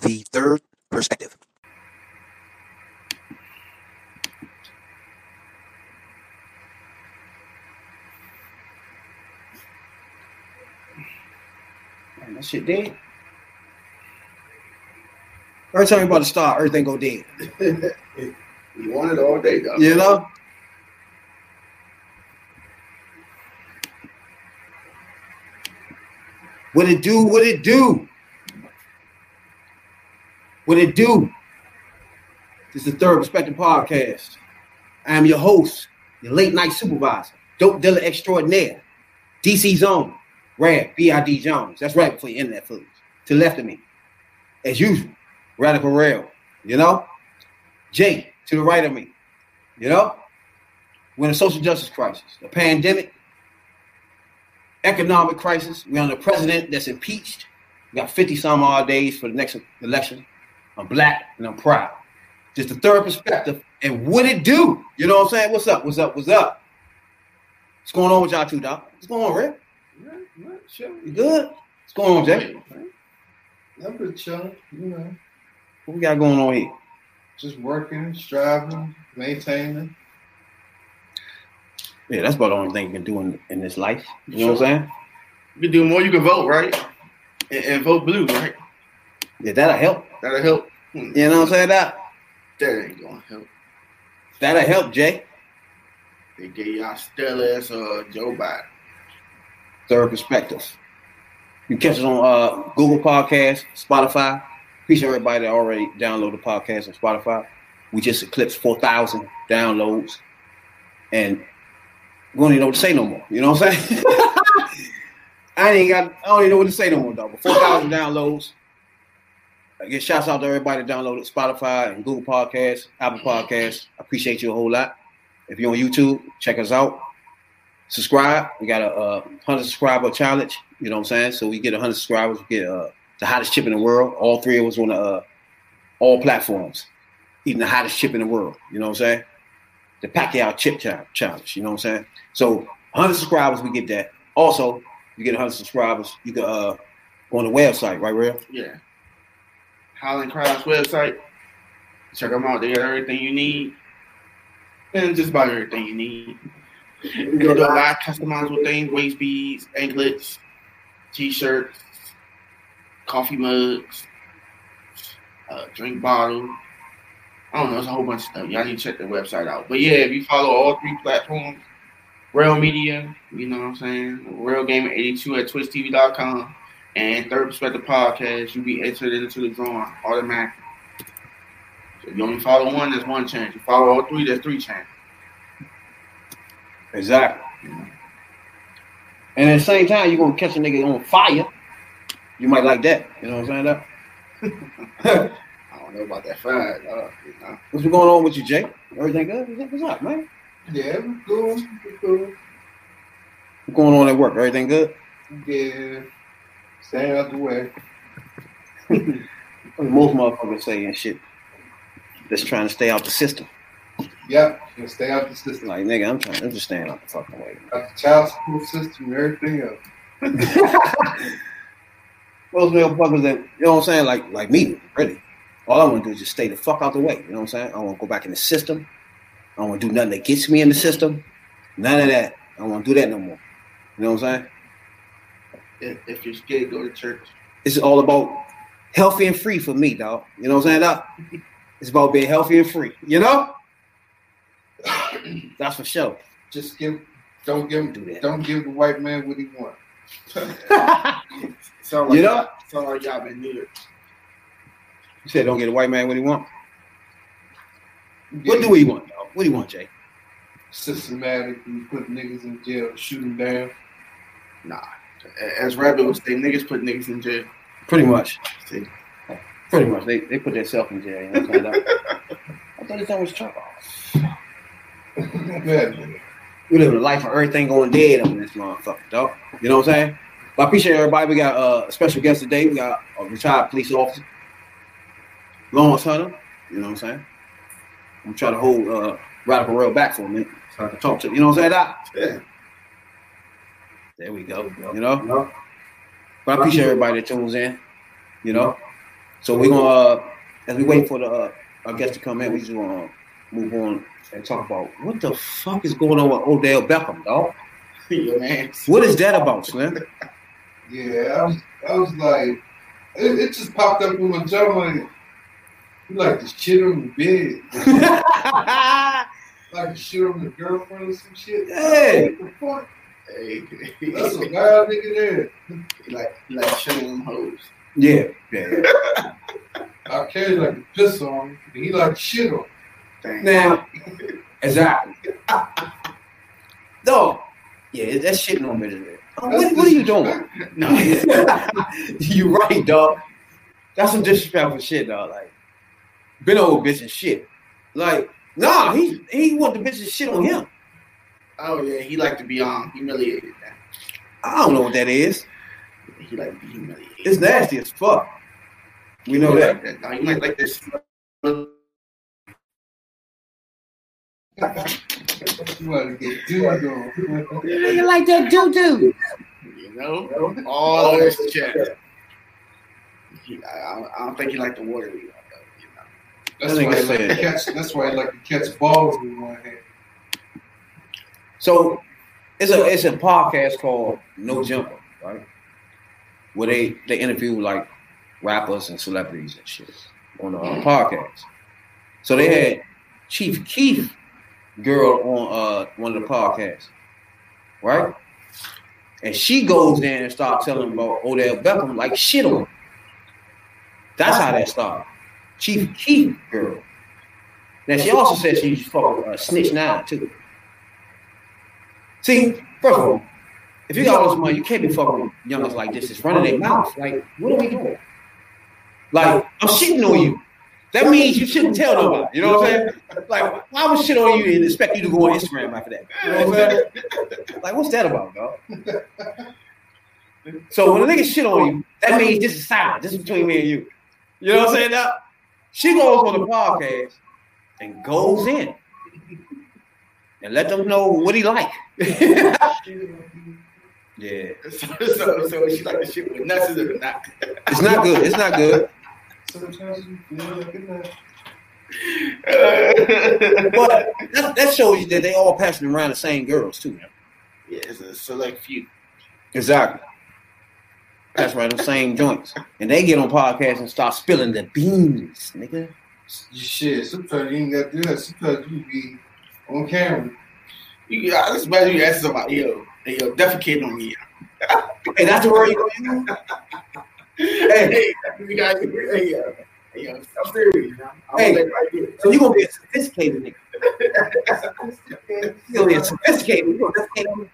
The third perspective. Man, that shit dead. Every time you about to start, everything go dead. You want it all day, though. You know? What it do? What it do? What it do? This is the Third Perspective Podcast. I am your host, your late night supervisor, dope dealer extraordinaire, DC Zone, Rad, B.I.D. Jones. That's right before your internet footage. To the left of me, as usual, Radical Rail, you know? Jay, to the right of me, you know? We're in a social justice crisis, a pandemic, economic crisis. We're a president that's impeached. We got 50 some odd days for the next election. I'm black and I'm proud. Just the third perspective. And what it do? You know what I'm saying? What's up? What's up? What's up? What's going on with y'all two, Doc? What's going on, Rick? Yeah, sure. You good? What's going on, Jay? I'm just chilling, you know, What we got going on here? just working, striving, maintaining. Yeah, that's about the only thing you can do in, in this life. You know what I'm saying? You can do more, you can vote, right? And, and vote blue, right? Yeah, that'll help. That'll help. You know what I'm saying? That That ain't gonna help. that'll help, Jay. They gave y'all still as uh, Joe Biden. Third perspective. You can catch us on uh, Google Podcast, Spotify. Appreciate everybody that already downloaded the podcast on Spotify. We just eclipsed 4,000 downloads. And we don't even know what to say no more. You know what I'm saying? I ain't got, I don't even know what to say no more, dog. But 4,000 downloads. Again, shouts out to everybody that downloaded Spotify and Google Podcasts, Apple Podcasts. I appreciate you a whole lot. If you're on YouTube, check us out. Subscribe. We got a, uh 100 subscriber challenge. You know what I'm saying? So we get 100 subscribers, we get uh, the hottest chip in the world. All three of us on uh, all platforms, eating the hottest chip in the world. You know what I'm saying? The Paqui chip challenge. You know what I'm saying? So 100 subscribers, we get that. Also, you get 100 subscribers, you can uh, go on the website, right, Real? Yeah. Highland Crowds website. Check them out. They got everything you need. And just about everything you need. You can do a lot of customizable things, waist beads, anklets, t-shirts, coffee mugs, uh, drink bottle. I don't know, it's a whole bunch of stuff. Y'all need to check the website out. But yeah, if you follow all three platforms, Real Media, you know what I'm saying? Real Game 82 at twitchtv.com and Third Perspective Podcast, you'll be entered into the drawing automatically. So if you only follow one, there's one chance. You follow all three, there's three chances. Exactly. And at the same time, you're gonna catch a nigga on fire. You might like that. You know what I'm saying? Doc? I don't know about that fire. Uh, you know. What's going on with you, Jay? Everything good? What's up, man? Yeah, we cool, we cool. What's going on at work? Everything good? Yeah, stay out the way. Most motherfuckers saying shit. That's trying to stay out the system. Yep, and stay out the system. Like nigga, I'm trying. I'm just staying out the fucking way. Out the child support system and everything else. Those motherfuckers that you know what I'm saying, like like me, really. All I want to do is just stay the fuck out the way. You know what I'm saying? I don't want to go back in the system. I don't want to do nothing that gets me in the system. None of that. I don't want to do that no more. You know what I'm saying? If, if you're scared, go to church. It's all about healthy and free for me, dog. You know what I'm saying, dog? It's about being healthy and free. You know? That's for sure. Just give, don't give, him, Do that. don't give the white man what he wants. Sound like You know? sound like y'all been New York. You said don't get a white man what he want. What do we want, dog? What do you want, Jay? Systematically put niggas in jail, shoot them down. Nah. As Rabbit would say, niggas put niggas in jail. Pretty much. See, Pretty much. They they put themselves in jail. You know what I'm saying, dog? I thought this thing was trouble. Man, We live a life of everything going dead on this motherfucker, dog. You know what I'm saying? But I appreciate everybody. We got uh, a special guest today. We got a retired police officer, Lawrence Hunter. You know what I'm saying? I'm trying to hold uh, Radical Rail back for a minute so I can talk to you. know what I'm saying, Doc? yeah. There we go. You know? But I appreciate everybody that tunes in. You know? So we're gonna uh, as we wait for the uh, our guest to come in, we just gonna uh, move on and talk about what the fuck is going on with Odell Beckham, dog. Yeah. What is that about, Slim? Yeah, I was, I was like, it, it just popped up in my jaw like, you like to shit on the bed, like to shit on the girlfriend or some shit. Hey. What the fuck? Hey, That's a wild nigga there. he like he like showing them hoes. yeah, yeah. I carry like a piss on him, and he like shit on. him. Dang. Now, exactly. Dog. Yeah, that shit no better. Oh, uh, what, what are you doing? No, you right, dog. That's some disrespectful shit, dog. Like, been old bitch and shit. Like, nah, he he want the bitch to shit on him. Oh yeah, he like to be um humiliated. I don't know what that is. He like to be humiliated. It's nasty as fuck. We know You that. Like that. Now, you might like this. You want to get dude on. You like that doo doo? You know, all this chat. I, I don't- think he like the water. You know. That's why, nigga he like to catch, that's why he like to catch balls with one hand. So it's a it's a podcast called No Jumper, right? Where they they interview like rappers and celebrities and shit on the uh, podcast. So they had Chief Keef girl on uh one of the podcasts, right? And she goes in and starts telling about Odell Beckham like shit on him. That's how that started. Chief Keef girl. Now she also said she fucking uh, snitch nine too. See, first of all, if you got all this money, you can't be fucking with youngers like this. It's running their mouth. Like, what are we doing? Like, I'm shitting on you. That means you shouldn't tell nobody. You know what I'm saying? Like, why would shit on you and expect you to go on Instagram after that? You know what I'm saying? Like, what's that about, dog? So when a nigga shit on you, that means this is silent. This is between me and you. You know what I'm saying? Now, she goes on the podcast and goes in and let them know what he like. yeah. So, so, so she like the shit with nuts or not? It's not good. It's not good. Sometimes you feel like a nut. But that, that shows you that they all passing around the same girls too. Man. yeah, it's a select few. Exactly. That's right, the same joints. And they get on podcasts and start spilling the beans, nigga. You shit. Sometimes you ain't got to do that. Sometimes you be on camera. You, I just imagine you ask somebody, yo, hey, yo, defecate on me. Hey, that's the word you gonna? Hey, hey, you guys, hey, yo, hey, yo, I'm serious. I'm Hey. right. So you gonna be a sophisticated nigga. You gonna be a sophisticated you gonna sophisticated.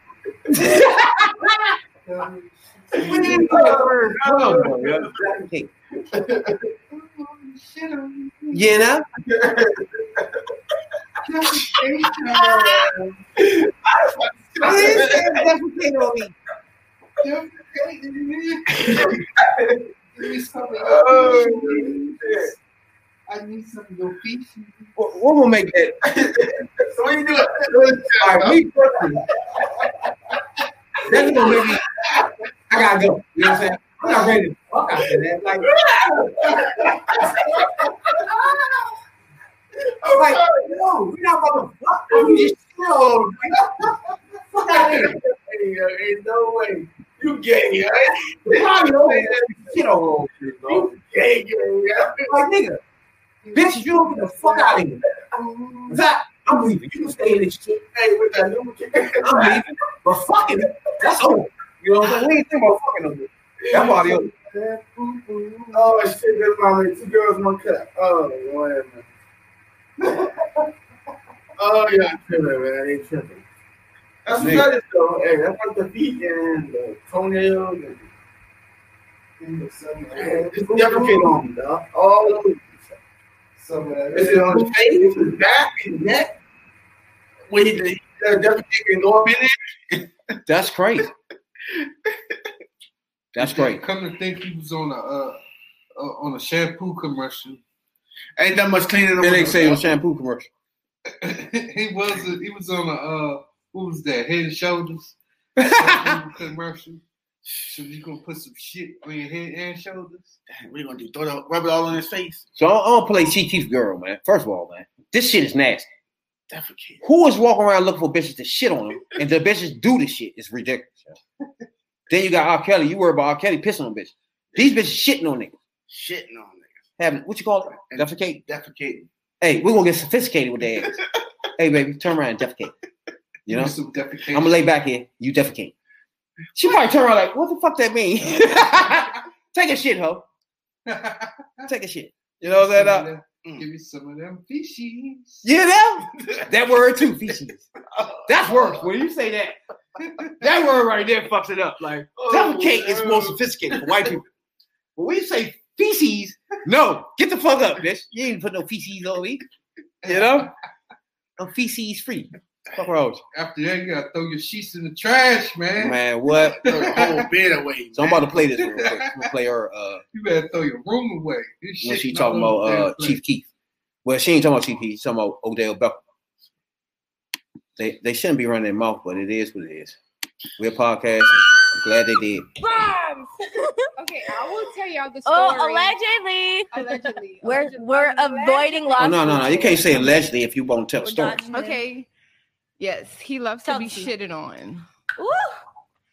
What do you mean that word? Come on, bro. Sophisticated. You know? I need some of your feet. What, will make that? What you doing? All right, me personally. That's gonna make me. I gotta go. You know what I'm saying? I'm not ready to fuck out there. Like, I'm like, no, we're not gonna fuck. We just chill. Fuck out of here. Ain't no way. You gay, right? Probably know shit all over. You gay, yeah. Like, nigga, bitch, you don't get the fuck out of here. In fact, I'm leaving. You can stay in this shit. Hey, with that new kid. I'm leaving. But fucking, that's over. You know what I'm saying? We ain't thinking about fucking no more. That body over. Oh shit, that's my. Two girls, one cup. Oh, whatever. oh yeah, I'm tripping, man. I ain't tripping. That's what that is though. Hey, that's like the feet and the toenails and it's defecate on me, dog. All over. Some of that. Is it on his face, his back, his neck? When he the defecate can go up in there? That's crazy. That's great. Come to think, he was on a uh, uh, on a shampoo commercial. Ain't that much cleaning. Then they say on shampoo commercial. he was he was on a uh, what was that? Head and Shoulders commercial. So you gonna put some shit on your head and shoulders? Damn, what are you gonna do? Throw the rub it all on his face? So I don't, I don't play Chief Keef girl, man. First of all, man, this shit is nasty. Defecate. Who is walking around looking for bitches to shit on them, and the bitches do the shit? It's ridiculous. yo. then you got R. Kelly. You worry about R. Kelly pissing on bitches. These bitches shitting on niggas. Shitting on niggas. Having what you call it? Defecate. Defecate. Hey, we're gonna get sophisticated with ass. hey, baby, turn around and defecate. You know. I'm gonna lay back here. You defecate. She probably turn around like, what the fuck that mean? Take a shit, ho. Take a shit. You know saying? Uh, Give me some of them fishies. You know that word too, feces. That's worse. When you say that, that word right there fucks it up. Like defecate is more sophisticated for white people. But when you say feces, no, get the fuck up, bitch. You ain't put no feces on me. You know, I'm feces free. Fuck wrong After that, you gotta throw your sheets in the trash, man. man. What? Throw the whole bed away. So I'm about to play this real quick. I'm gonna play her uh You better throw your room away. This when she talking about uh place. Chief Keef. Well, she ain't talking about Chief Keef. She's talking about Odell Beckham. They they shouldn't be running their mouth, but it is what it is. We're a podcast. and I'm glad they did. Bombs! Okay, I will tell y'all the oh, story. Oh, allegedly. Allegedly. We're Allegedly. we're Allegedly. avoiding Oh, no, no, no. You can't say allegedly if you won't tell the story. Okay. Yes, he loves Tell to be shitted on. Ooh.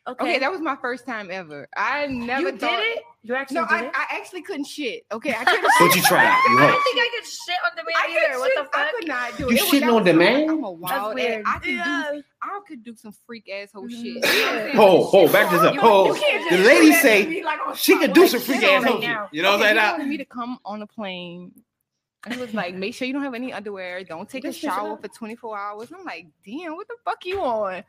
Okay. Okay, that was my first time ever. I never you did it. You actually No, did I, it. I actually couldn't shit. Okay, I couldn't. But you tried. You I hope. don't think I could shit on demand I either. What shit- the I could not do You it. it. was- shitting on was demand? I'm a wild weird. ass. I could Yeah. do. I could do some freak asshole Mhm. shit. Yeah. Hold, hold, back this up. You- Hold. you The lady say like, on She top, could do some freak shit on ass right shit. You know what I'm he saying? wanted me to come on a plane. And he was like, make sure you don't have any underwear. Don't take a This bitch shower for 24 hours. I'm like, damn, what the fuck you on?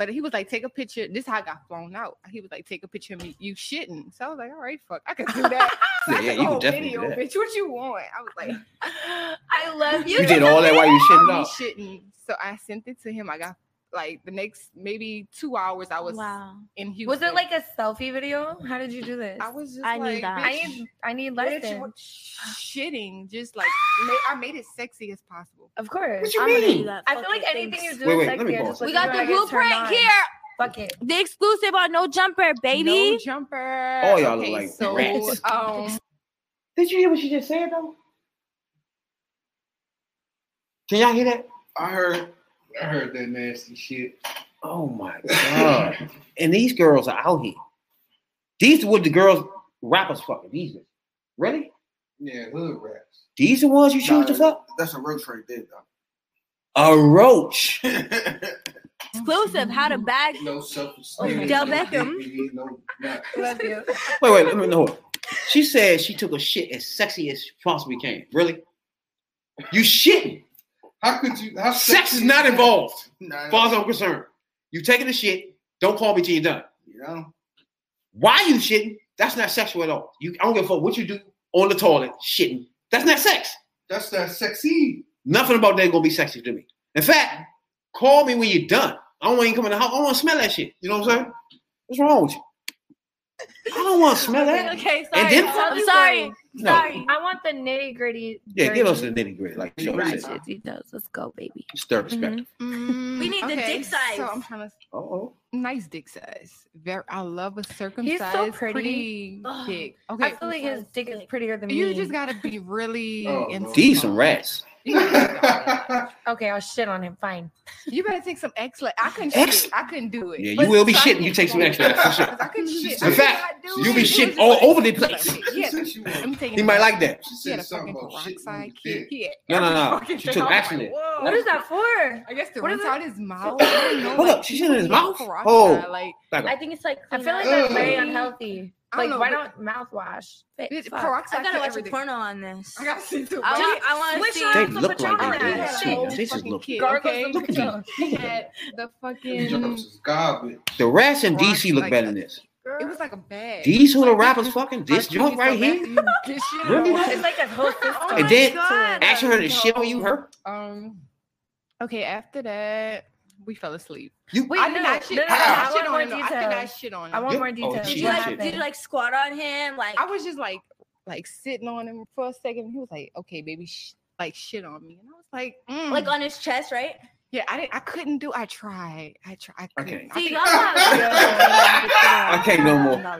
But he was like, take a picture. This is how I got flown out. He was like, take a picture of me, you shitting. So I was like, all right, fuck, I can do that. So Yeah, I yeah, you a whole can definitely do video, that. bitch. What you want? I was like, I love you. You did all that while you shitting me out. shitting. So I sent it to him. I got like the next maybe two hours. I was Wow. in Houston. Was it like a selfie video? How did you do this? I was just I like, need that. I need I need bitch, lessons. shitting. Just like I made it sexy as possible. Of course. What you I'm gonna mean? do that. I feel like anything thanks. you do Wait, is wait, sexy. let me I pause. just We got the you and I get turned blueprint here. Fuck it. The exclusive on No Jumper, baby. No jumper. All y'all look like so rats. um Did you hear what she just said though? Can y'all hear that? I heard. I heard that nasty shit. Oh my god! and these girls are out here. These are what the girls rappers fucking. These are really. Yeah, hood raps. These the ones you choose to fuck? That's a roach right there, though. A roach. though. Exclusive. How to bag. No self-esteem. Del no Beckham. No. Love you. Wait, wait, let me know. She said she took a shit as sexy as she possibly can. Really? You shitting? How could you? How Sex is not involved, Nah, as far as I'm concerned. You taking a shit? Don't call me till you're done. you know, Why you shitting? That's not sexual at all. You, I don't give a fuck what you do on the toilet shitting. That's not sex. That's not sexy. Nothing about that gonna be sexy to me. In fact, call me when you're done. I don't want you coming in the house. I want to smell that shit. You know what I'm saying? What's wrong with you? I don't want to smell that. Okay, sorry. And then- I'm me sorry. Something. No. Sorry. I want the nitty gritty. Yeah, give us the nitty gritty. Like, show Right, us shit, details. Let's go, baby. stir perspective. mm, We need the dick size. So I'm trying to Oh, nice dick size. Very I love a circumcised pretty. Ugh. dick. Okay. I feel like his dick is prettier than me. you just gotta be really Oh, into Lord. rats. You, gotta- Okay, I'll shit on him. Fine. you better take some X. Like I couldn't X? shit. I couldn't do it. Yeah, you But will be shitting. You take some extra for sure. 'Cause I couldn't shit. In fact, could not do you'll be It was shitting all like- over the place. Yeah, She said she wanted- I'm taking He might like that. She had said a something fucking about shit peroxide his kit. dick. He had No, no, no. fucking She thing. took I action like, What is that for? I guess to What rinse out his mouth. I don't know, Hold up, she said in his mouth? Oh. Like I think it's like. I feel like out. that's very unhealthy. I don't Like, know, why but- not mouthwash? Fit- peroxide. I gotta to watch a porno on this. I gotta see too. I But want. I want to see. They look like in they that. do. Shit. Shit, This look. kid, okay? the Patron. He had the fucking. jokes garbage. The rats in DC look better than this. It was like a bag. These who the rappers fucking this like, right so here. bad, shit Really? It's like a whole system. Oh And then God. Asking her to shit on you, her. Um. Okay. After that, we fell asleep. You Wait, I no, did no, not shit. no, I no, did I not want shit on more him. I did not details. shit on him. I want Yep. more Oh, details. Did you like? Did you like squat on him? Like. I was just like, like sitting on him for a second. He was like, "Okay, baby, sh- like shit on me," and I was like, mm. like on his chest, right? Yeah, I didn't. I couldn't do. I tried. I tried. I Okay. couldn't. See, I y'all I can't no more. I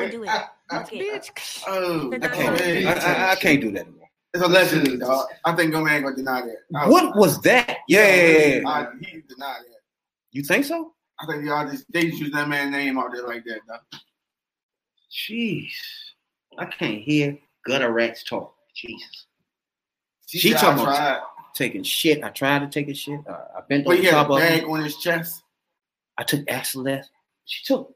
would do it. Okay. bitch. Oh, I can't. okay. I, I, I can't do that anymore. It's a legend, dog. I think no man gonna deny that. What was that? Yeah, yeah, yeah. I, he denied that. You think so? I think y'all just they just use that man's name out there like that, dog. Jeez, I can't hear gutter rats talk. Jesus, She, She talking about- taking shit. I tried to take a shit. Uh, I bent But on he the had top a of bag it. on his chest. I took Axeleth. She took.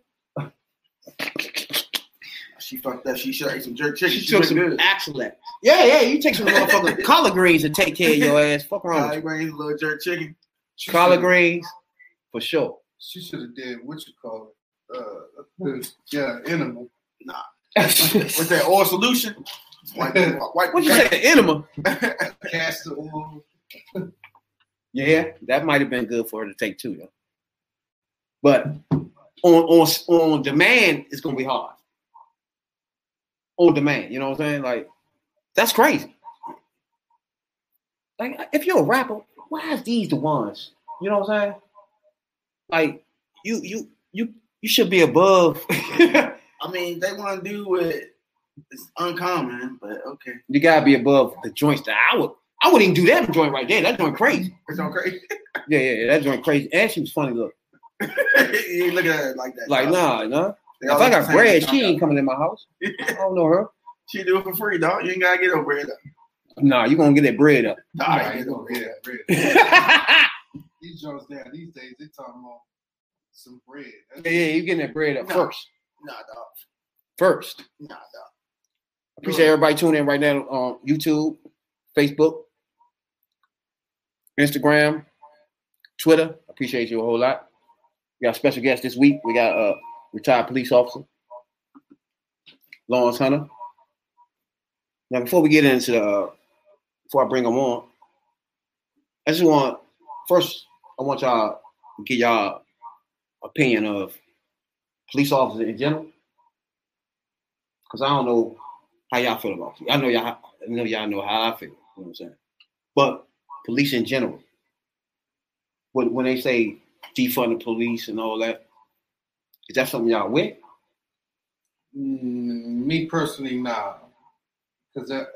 She fucked up. She should have ate some jerk chicken. She She, took some good. Axeleth. Yeah, yeah. You take some motherfucking collard greens and take care of your ass. Fuck wrong with he bring his little jerk chicken. She. Collard greens for sure. She should have did what you call it. Uh, the- yeah, enema. Nah. What's that oil solution? White, white, What you say? Enema? Castor oil. Yeah, that might have been good for her to take too, though. But on on on demand, it's gonna be hard. On demand, you know what I'm saying? Like that's crazy. Like if you're a rapper, why is these the ones? You know what I'm saying? Like you you you you should be above. I mean, they want to do it. It's uncommon, but okay. you gotta be above the joints that I would. I wouldn't even do that joint right there. That joint crazy. It's so crazy. Yeah, yeah, yeah. That joint crazy. And she was funny look. you looking at it like that. Like nah, nah. If I got bread, she ain't coming in my house. I don't know her. She do it for free, dog. You ain't gotta get no bread. Up. Nah, you gonna get that bread up. Nah, Nah, you gonna bread. get that bread. yeah, These joints down these days, they talking about some bread. That's- yeah, you getting that bread up No. first. Nah, dog. First. Nah, dog. Appreciate everybody tuning in right now on YouTube, Facebook, Instagram, Twitter. Appreciate you a whole lot. We got a special guest this week. We got a retired police officer, Lawrence Hunter. Now, before we get into the, uh, before I bring him on, I just want first I want y'all to get y'all opinion of police officers in general, because I don't know how y'all feel about it. I know y'all. I know y'all know how I feel. You know what I'm saying? But police in general, when when they say defund the police and all that, is that something y'all with? Mm, me personally, nah. Because at,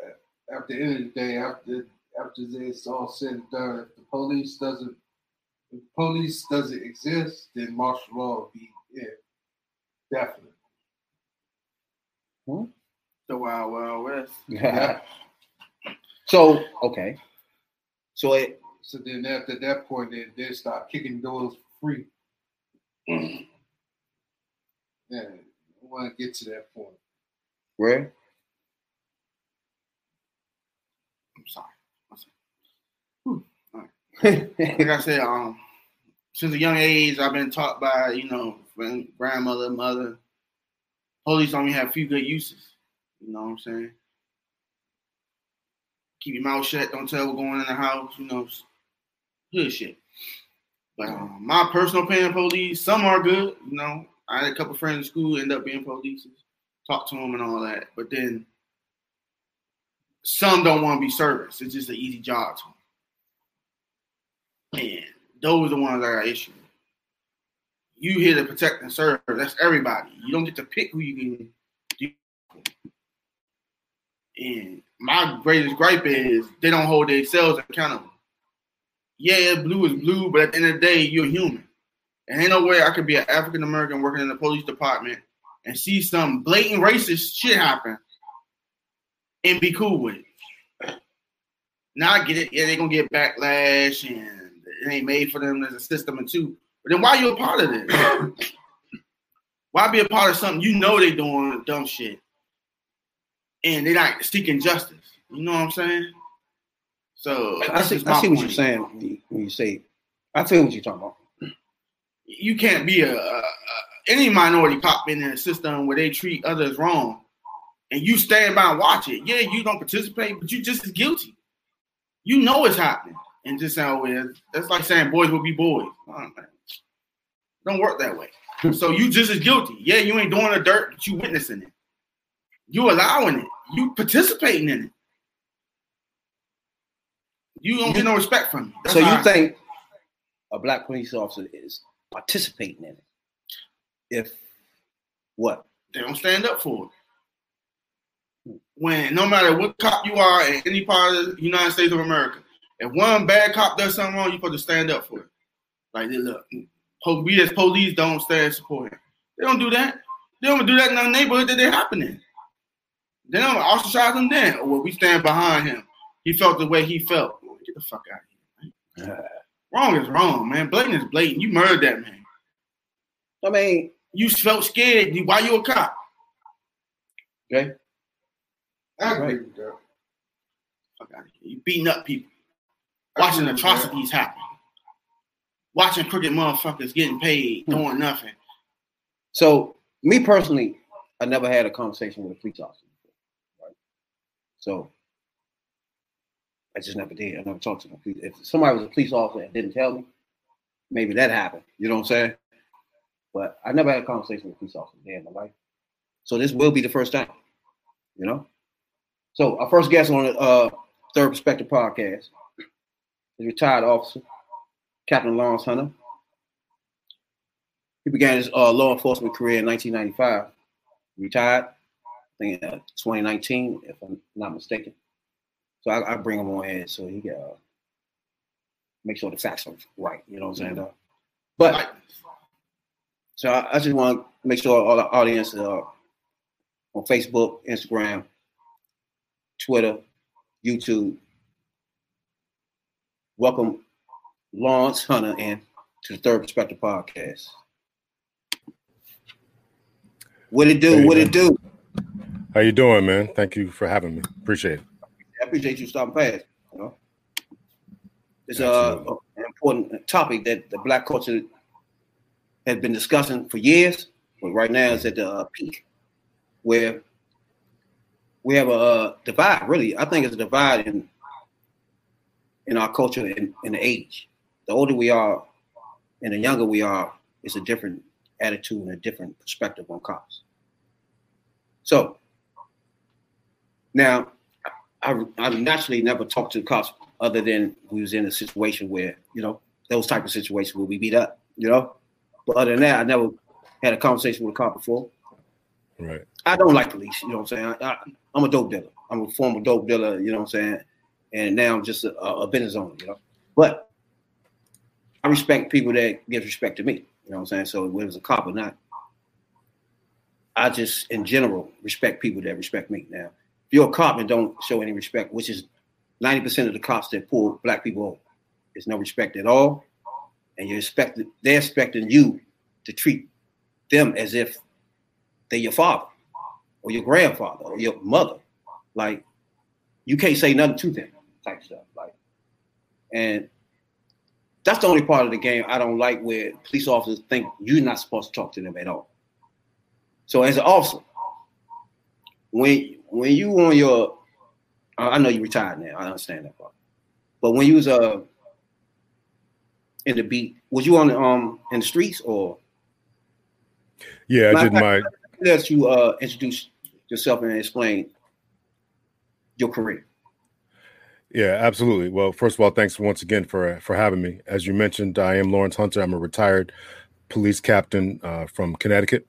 at the end of the day, after after this all said and done, if the police doesn't, if police doesn't exist, then martial law will be it. Definitely. The Wild Wild West. Yeah. so okay, so it So then after that point, they, they start kicking doors free. yeah, I want to get to that point. where I'm sorry. Like I said, um, since a young age, I've been taught by you know grandmother, mother. Police only have a few good uses. You know what I'm saying? Keep your mouth shut. Don't tell what's going in the house. You know, good shit. But um, my personal opinion, police, some are good. You know, I had a couple friends in school end up being police. Talk to them and all that. But then some don't want to be service. It's just an easy job to them. And those are the ones that got issue. You here to protect and serve. That's everybody. You don't get to pick who you can do. And my greatest gripe is they don't hold themselves accountable. Yeah, blue is blue, but at the end of the day, you're human. And ain't no way I could be an African American working in the police department and see some blatant racist shit happen and be cool with it. Now I get it. Yeah, they're gonna get backlash and it ain't made for them. There's a system and two. But then why you a part of this? why be a part of something you know they doing dumb shit and they're not seeking justice? You know what I'm saying? So I see, I see what you're saying when you, when you say. I feel what you're talking about. You can't be a, a, any minority pop in a system where they treat others wrong, and you stand by and watch it. Yeah, you don't participate, but you just as guilty. You know it's happening, and just saying, "Oh, well, that's like saying boys will be boys." Oh. Don't work that way. so you just as guilty. Yeah, you ain't doing the dirt, but you witnessing it. You allowing it. You participating in it. You don't get no respect from me. That's So you I- think a black police officer is participating in it. If what? They don't stand up for it. When no matter what cop you are in any part of the United States of America, if one bad cop does something wrong, you're supposed to stand up for it. Like look, we as police don't stand support him. They don't do that. They don't do that in the neighborhood that they happen in. They don't ostracize him then. Or we stand behind him. He felt the way he felt. Get the fuck out of here. Man. Uh, Wrong is wrong, man. Blatant is blatant. You murdered that man. I mean, You felt scared. Why you a cop? okay, I agree Right. with that. Fuck out of here. You beating up people. Watching atrocities happen. Watching crooked motherfuckers getting paid, hmm. doing nothing. So, me personally, I never had a conversation with a police officer before, right? So, I just never did. I never talked to them. If somebody was a police officer and didn't tell me, maybe that happened. You know what I'm saying? But I never had a conversation with a police officer in my life. So this will be the first time. You know. So our first guest on the uh, Third Perspective podcast is retired officer Captain Lawrence Hunter. He began his uh, law enforcement career in 1995. Retired, I think in uh, 2019, if I'm not mistaken. So I, I bring him on here so he can uh, make sure the facts are right. You know what I'm saying? though? But so I, I just want to make sure all the audience uh, on Facebook, Instagram, Twitter, YouTube, welcome Lawrence Hunter in to the Third Perspective podcast. What it do? Hey, what man. it do? How you doing, man? Thank you for having me. Appreciate it. I appreciate you stopping past. You know, it's uh, Absolutely. an important topic that the black culture has been discussing for years, but right now it's at the uh, peak where we have a uh, divide. Really, I think it's a divide in in our culture and in the age. The older we are, and the younger we are, it's a different attitude and a different perspective on cops. So now I, I naturally never talked to the cops other than we was in a situation where, you know, those type of situations where we beat up, you know. But other than that, I never had a conversation with a cop before. Right. I don't like police, you know what I'm saying? I, I, I'm a dope dealer. I'm a former dope dealer, you know what I'm saying? And now I'm just a, a business owner, you know. But I respect people that give respect to me, you know what I'm saying? So whether it's a cop or not, I just in general respect people that respect me. Now, you're a cop and don't show any respect, which is 90% of the cops that pull black people over, there's no respect at all. And you're expected they're expecting you to treat them as if they're your father or your grandfather or your mother. Like you can't say nothing to them type stuff. Like and that's the only part of the game I don't like where police officers think you're not supposed to talk to them at all. So as an officer, when when you on your I know you retired now, I understand that part. But when you was uh in the beat, was you on the um in the streets or Yeah, I did my let you uh introduce yourself and explain your career? Yeah, absolutely. Well, first of all, thanks once again for for having me. As you mentioned, I am Lawrence Hunter. I'm a retired police captain uh, from Connecticut.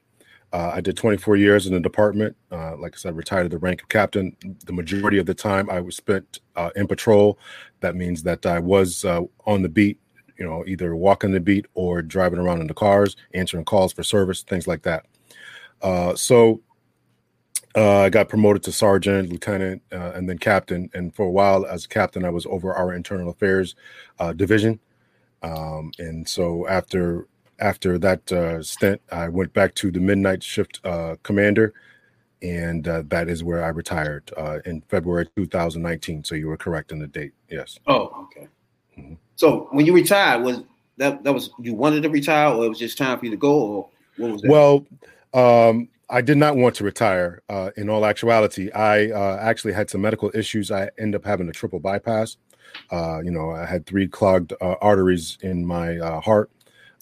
Uh, I did 24 years in the department. Uh, like I said, retired at the rank of captain. The majority of the time I was spent uh, in patrol. That means that I was uh, on the beat, you know, either walking the beat or driving around in the cars, answering calls for service, things like that. Uh, so uh, I got promoted to sergeant, lieutenant, and then captain. And for a while, as captain, I was over our internal affairs division. Um, and so after after that uh, stint, I went back to the midnight shift uh, commander, and uh, that is where I retired uh, in February 2019. So you were correct in the date. Yes. Oh, okay. Mhm. So when you retired, was that that was you wanted to retire, or it was just time for you to go, or what was that? Well, um, I did not want to retire. Uh, in all actuality, I uh, actually had some medical issues. I ended up having a triple bypass. Uh, you know, I had three clogged uh, arteries in my uh, heart.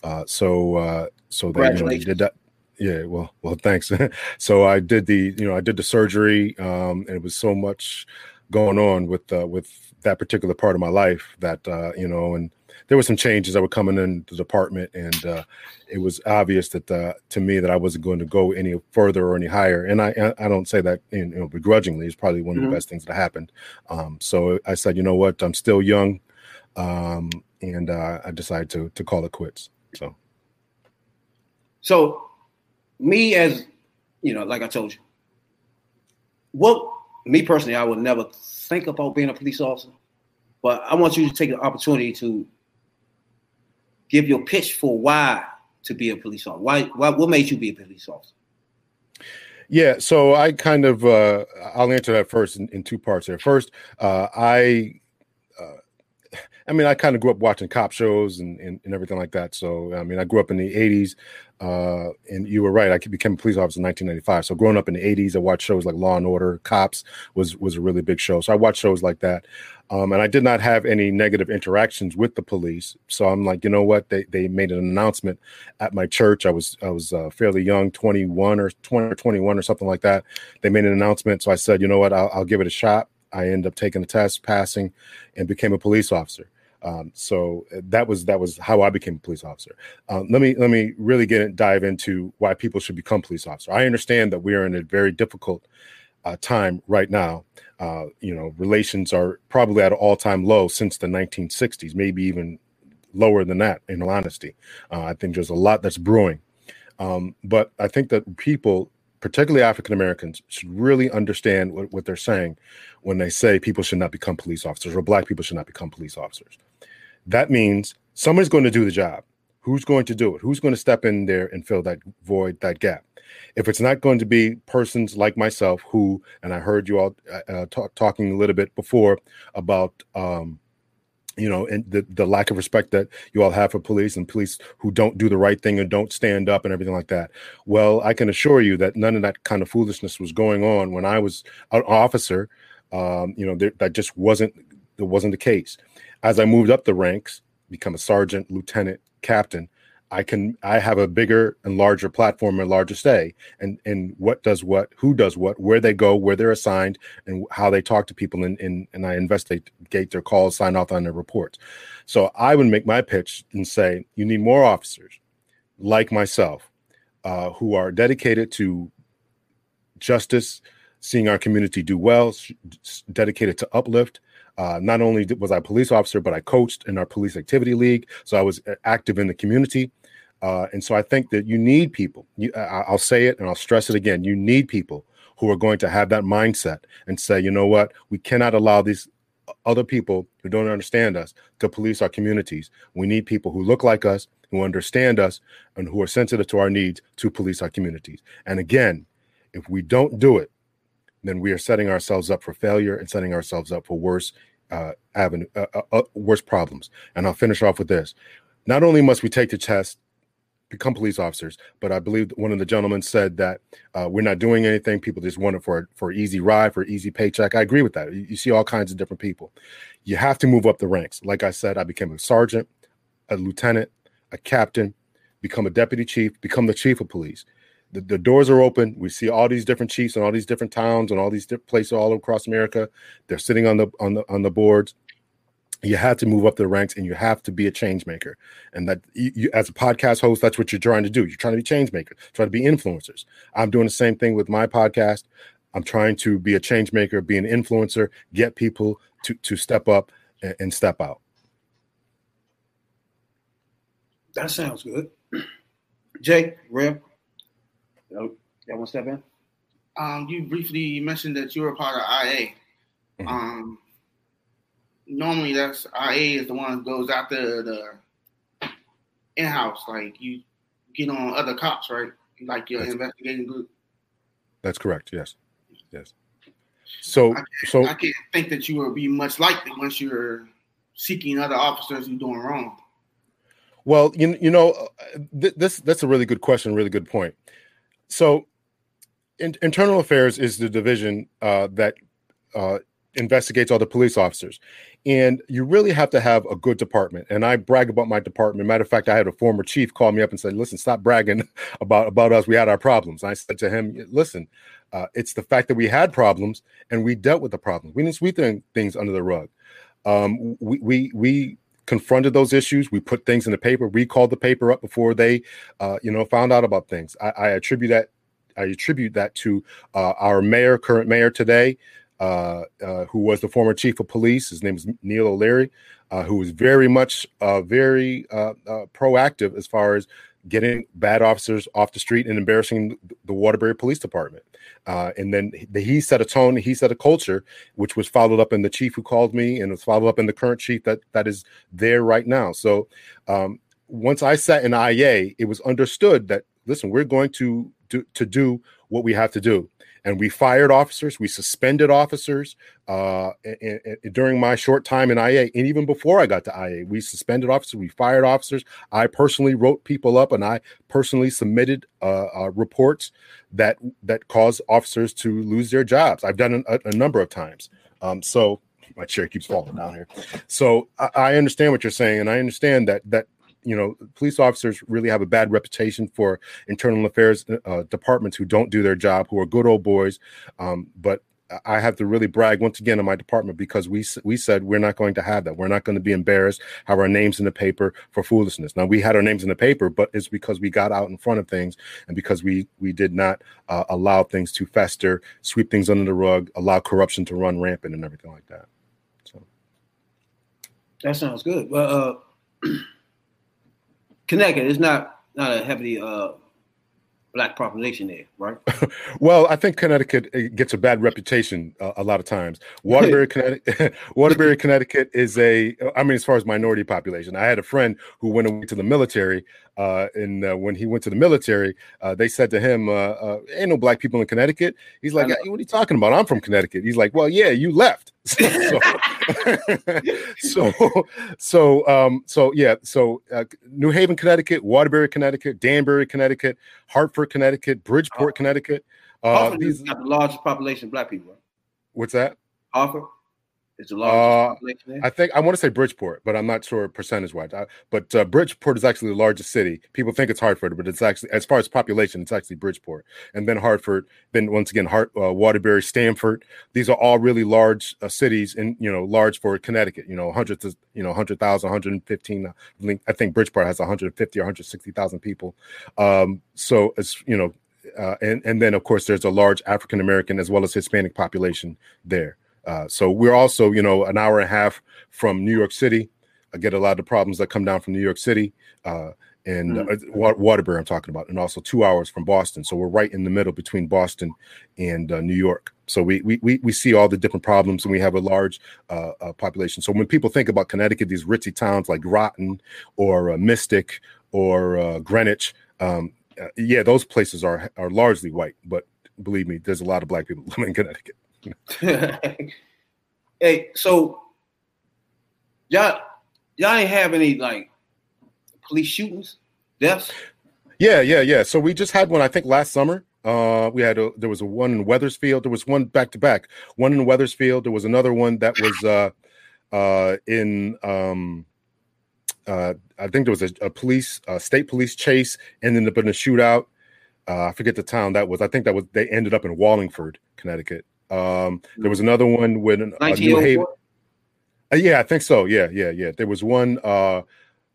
Uh, so, uh, so they, you know, did that. Yeah, well, well, thanks. so I did the, you know, I did the surgery, um, and it was so much going on with uh, with that particular part of my life. That uh, you know, and there were some changes that were coming in the department, and uh, it was obvious that uh, to me that I wasn't going to go any further or any higher. And I I don't say that you know begrudgingly. It's probably one of Mhm. the best things that happened. Um, so I said, you know what, I'm still young, um, and uh, I decided to to call it quits. So So, me as you know, like I told you, what me personally, I would never think about being a police officer, but I want you to take the opportunity to give your pitch for why to be a police officer. Why? Why? What made you be a police officer? Yeah, so I kind of uh, I'll answer that first in, in two parts there. First, uh, I I mean I kind of grew up watching cop shows and, and and everything like that. So I mean I grew up in the '80s, uh, and you were right. I became a police officer in 1995. So growing up in the '80s, I watched shows like Law and Order, Cops was was a really big show. So I watched shows like that, um, and I did not have any negative interactions with the police. So I'm like, you know what? They they made an announcement at my church. I was I was uh, fairly young, 21 or 20 or 21 or something like that. They made an announcement, so I said, you know what? I'll, I'll give it a shot. I ended up taking the test, passing, and became a police officer. Um, so that was that was how I became a police officer. Um, let me let me really get dive into why people should become police officer. I understand that we are in a very difficult uh, time right now. Uh, you know, relations are probably at an all-time low since the 1960s, maybe even lower than that. In all honesty, uh, I think there's a lot that's brewing. Um, but I think that people, particularly African Americans, should really understand what, what they're saying when they say people should not become police officers or black people should not become police officers. That means someone's going to do the job. Who's going to do it? Who's going to step in there and fill that void, that gap? If it's not going to be persons like myself who, and I heard you all uh, uh, talk, talking a little bit before about, um, you know, and the, the lack of respect that you all have for police and police who don't do the right thing and don't stand up and everything like that. Well, I can assure you that none of that kind of foolishness was going on when I was an officer. Um, you know, there, that just wasn't that wasn't the case. As I moved up the ranks, become a sergeant, lieutenant, captain, I can I have a bigger and larger platform and larger say and and what does what, who does what, where they go, where they're assigned, and how they talk to people and and, and I investigate their calls, sign off on their reports. So I would make my pitch and say you need more officers like myself uh, who are dedicated to justice, seeing our community do well, dedicated to uplift. Uh, not only was I a police officer, but I coached in our police activity league, so I was uh, active in the community. Uh, and so I think that you need people. You, I, I'll say it and I'll stress it again. You need people who are going to have that mindset and say, you know what, we cannot allow these other people who don't understand us to police our communities. We need people who look like us, who understand us, and who are sensitive to our needs to police our communities. And again, if we don't do it, then we are setting ourselves up for failure and setting ourselves up for worse uh, avenue, uh, uh, uh, worse problems. And I'll finish off with this: not only must we take the test, become police officers, but I believe one of the gentlemen said that uh, we're not doing anything. People just want it for for easy ride, for easy paycheck. I agree with that. You, see all kinds of different people. You have to move up the ranks. Like I said, I became a sergeant, a lieutenant, a captain, become a deputy chief, become the chief of police the, the doors are open. We see all these different chiefs and all these different towns and all these different places all across America. They're sitting on the on the on the boards. You have to move up the ranks and you have to be a change maker. And that you, you, as a podcast host, that's what you're trying to do. You're trying to be change makers, trying to be influencers. I'm doing the same thing with my podcast. I'm trying to be a change maker, be an influencer, get people to to step up and, and step out. That sounds good. Jay, Rev, y'all y'all want to step in? Um, you briefly mentioned that you were part of IA. Mhm. Um, normally that's IA is the one that goes after the in-house, like you get on other cops, right? Like your That's- investigating group. That's correct. Yes, yes. So so I can't think that you will be much likely once you're seeking other officers who doing wrong. Well, you you know, uh, th- this that's a really good question, really good point. So, in, internal affairs is the division uh, that uh, investigates all the police officers, and you really have to have a good department. And I brag about my department. Matter of fact, I had a former chief call me up and said, "Listen, stop bragging about about us. We had our problems." And I said to him, "Listen." Uh, it's the fact that we had problems and we dealt with the problems. We didn't sweep things under the rug. Um, we, we we confronted those issues. We put things in the paper. We called the paper up before they, uh, you know, found out about things. I, I attribute that. I attribute that to uh, our mayor, current mayor today, uh, uh, who was the former chief of police. His name is Neil O'Leary, uh, who was very much uh, very proactive as far as getting bad officers off the street and embarrassing the Waterbury Police Department. And then he- he set a tone, he set a culture, which was followed up in the chief who called me, and was followed up in the current chief that that is there right now. So um, once I sat in IA, it was understood that listen, we're going to do to do what we have to do. And we fired officers, we suspended officers uh, and, and during my short time in IA, and even before I got to IA, we suspended officers, we fired officers. I personally wrote people up, and I personally submitted uh, uh, reports that that caused officers to lose their jobs. I've done it a, a number of times. Um, so my chair keeps falling down here. So I, I understand what you're saying, and I understand that that you know police officers really have a bad reputation for internal affairs uh, departments who don't do their job, who are good old boys. Um, but I have to really brag once again on my department because we we said we're not going to have that. We're not going to be embarrassed, have our names in the paper for foolishness. Now we had our names in the paper, but it's because we got out in front of things and because we we did not uh, allow things to fester, sweep things under the rug, allow corruption to run rampant, and everything like that. So That sounds good. Well, uh, Connecticut is not not a heavily uh, black population there, right? Well, I think Connecticut gets a bad reputation uh, a lot of times. Waterbury, Connecticut, Waterbury, Connecticut is a. I mean, as far as minority population, I had a friend who went away to the military, uh, and uh, when he went to the military, uh, they said to him, uh, uh, "Ain't no black people in Connecticut." He's like, "What are you talking about? I'm from Connecticut." He's like, "Well, yeah, you left." so, so, so, um, so yeah, so uh, New Haven, Connecticut, Waterbury, Connecticut, Danbury, Connecticut, Hartford, Connecticut, Bridgeport, Connecticut. Uh, Hartford these, got the largest population of black people. Right? what's that? Hartford is the largest Uh. I think I want to say Bridgeport, but I'm not sure percentage wise. But uh, Bridgeport is actually the largest city. People think it's Hartford, but it's actually, as far as population, it's actually Bridgeport. And then Hartford, then once again, Hart, uh, Waterbury, Stamford. These are all really large uh, cities, and you know, large for Connecticut. You know, hundreds of, you know, 100,000, 115. I think- Bridgeport has 150 or 160,000 people. Um, so it's you know, uh, and and then of course there's a large African American as well as Hispanic population there. Uh, so we're also, you know, an hour and a half from New York City. I get a lot of the problems that come down from New York City uh, and uh, Waterbury, I'm talking about, and also two hours from Boston. So we're right in the middle between Boston and uh, New York. So we, we we we see all the different problems, and we have a large uh, uh, population. So when people think about Connecticut, these ritzy towns like Groton or uh, Mystic or uh, Greenwich, um, uh, yeah, those places are are largely white. But believe me, there's a lot of black people living in Connecticut. hey, so y'all y'all ain't have any like police shootings, deaths? Yeah, yeah, yeah. So we just had one, I think, last summer. Uh, we had a, there was a one in Wethersfield. There was one back to back. One in Wethersfield. There was another one that was uh, uh, in um, uh, I think there was a, a police, uh, state police chase, ended up in a shootout. Uh, I forget the town that was. I think that was they ended up in Wallingford, Connecticut. Um, there was another one with an, a New Haven. Uh, yeah, I think so. Yeah, yeah, yeah. There was one. Uh,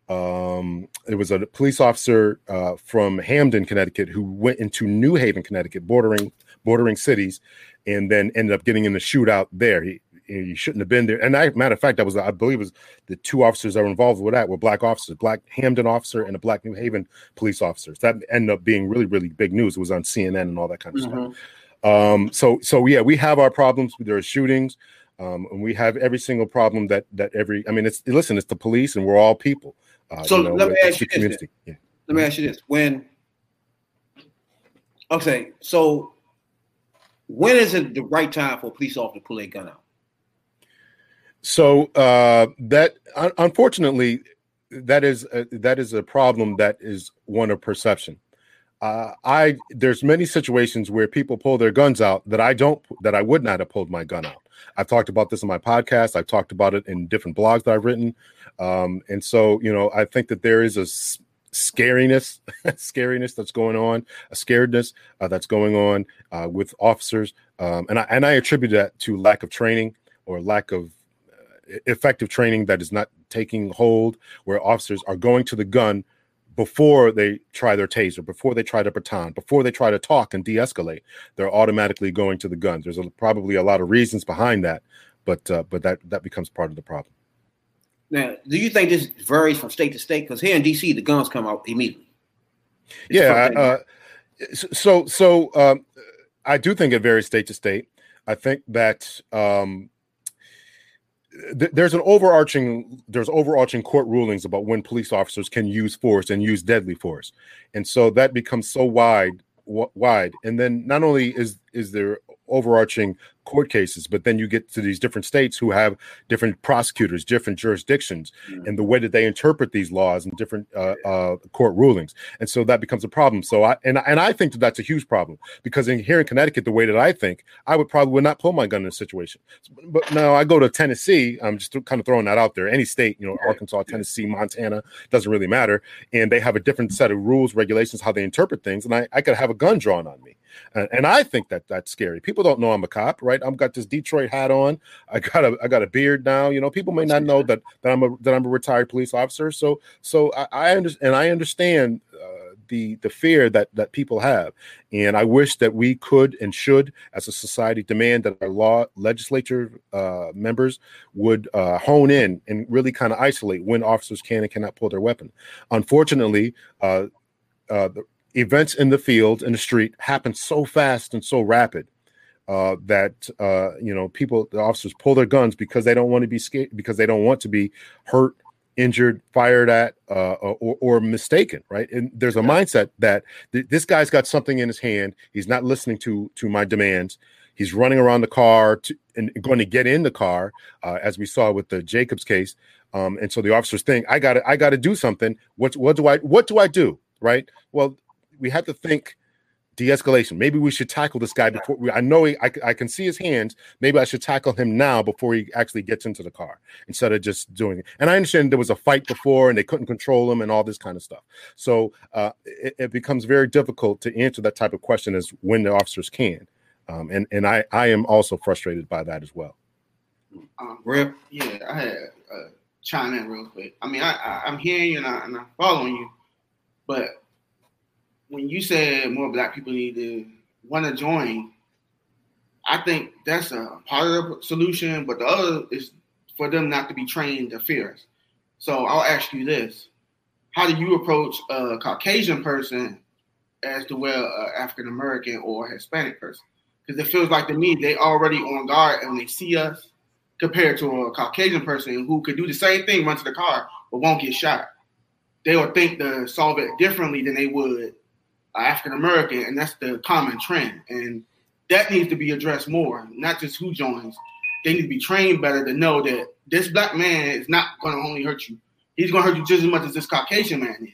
um, there was a police officer uh, from Hamden, Connecticut, who went into New Haven, Connecticut, bordering bordering cities, and then ended up getting in the shootout there. He he shouldn't have been there. And I, matter of fact, that was I believe it was the two officers that were involved with that were black officers, black Hamden officer and a black New Haven police officers. That ended up being really really big news. It was on CNN and all that kind of stuff. Um, so so yeah, we have our problems. There are shootings, um, and we have every single problem that that every. I mean, it's listen, it's the police, and we're all people. Uh, So let me ask you this. Yeah. Let me ask you this: When okay, so when is it the right time for a police officer to pull a gun out? So uh, that unfortunately, that is a, that is a problem that is one of perception. Uh, I there's many situations where people pull their guns out that I don't that I would not have pulled my gun out. I've talked about this in my podcast. I've talked about it in different blogs that I've written, um, and so you know I think that there is a scariness, scariness that's going on, a scaredness uh, that's going on uh, with officers, um, and I and I attribute that to lack of training or lack of uh, effective training that is not taking hold, where officers are going to the gun before they try their taser, before they try to baton, before they try to talk and de-escalate, they're automatically going to the guns. There's a, probably a lot of reasons behind that, but uh, but that that becomes part of the problem. Now, do you think this varies from state to state? Because here in DC, the guns come out immediately. It's yeah. Uh, so so um, I do think it varies state to state. I think that um, th- there's an overarching there's overarching court rulings about when police officers can use force and use deadly force, and so that becomes so wide w- wide. And then not only is is there overarching court cases, but then you get to these different states who have different prosecutors, different jurisdictions, Mhm. and the way that they interpret these laws and different uh, uh, court rulings, and so that becomes a problem. So I and and I think that that's a huge problem because in here in Connecticut, the way that I think, I would probably would not pull my gun in a situation. But now I go to Tennessee. I'm just kind of throwing that out there. Any state, you know, Arkansas, Tennessee, Montana, doesn't really matter, and they have a different set of rules, regulations, how they interpret things, and I, I could have a gun drawn on me. And, and I think that that's scary. People don't know I'm a cop, right? I've got this Detroit hat on. I got a I got a beard now. You know, people may not know that that I'm a that I'm a retired police officer. So so I, I understand and I understand uh, the the fear that that people have, and I wish that we could and should, as a society, demand that our law legislature uh, members would uh, hone in and really kind of isolate when officers can and cannot pull their weapon. Unfortunately, uh, uh, the events in the field in the street happen so fast and so rapid uh, that uh, you know people, the officers pull their guns because they don't want to be scared, because they don't want to be hurt, injured, fired at, uh, or, or mistaken. Right, and there's a mindset that th- this guy's got something in his hand. He's not listening to to my demands. He's running around the car to, and going to get in the car, uh, as we saw with the Jacobs case. Um, and so the officers think, I got to, I got to do something. What, what do I, what do I do? Right. Well, we have to think de-escalation. Maybe we should tackle this guy before we, I know he, I, I can see his hands. Maybe I should tackle him now before he actually gets into the car instead of just doing it. And I understand there was a fight before and they couldn't control him and all this kind of stuff. So uh, it, it becomes very difficult to answer that type of question as when the officers can. Um, and and I, I am also frustrated by that as well. Um, Real? Yeah, I had uh, chime in real quick. I mean, I, I I'm hearing you and, I, and I'm following you, but when you said more black people need to want to join, I think that's a part of the solution. But the other is for them not to be trained to fear us. So I'll ask you this: How do you approach a Caucasian person as to well an African American or Hispanic person? Because it feels like to me they already on guard and when they see us compared to a Caucasian person who could do the same thing, run to the car, but won't get shot. They will think to solve it differently than they would African American, and that's the common trend. And that needs to be addressed more, not just who joins. They need to be trained better to know that this black man is not going to only hurt you. He's going to hurt you just as much as this Caucasian man is.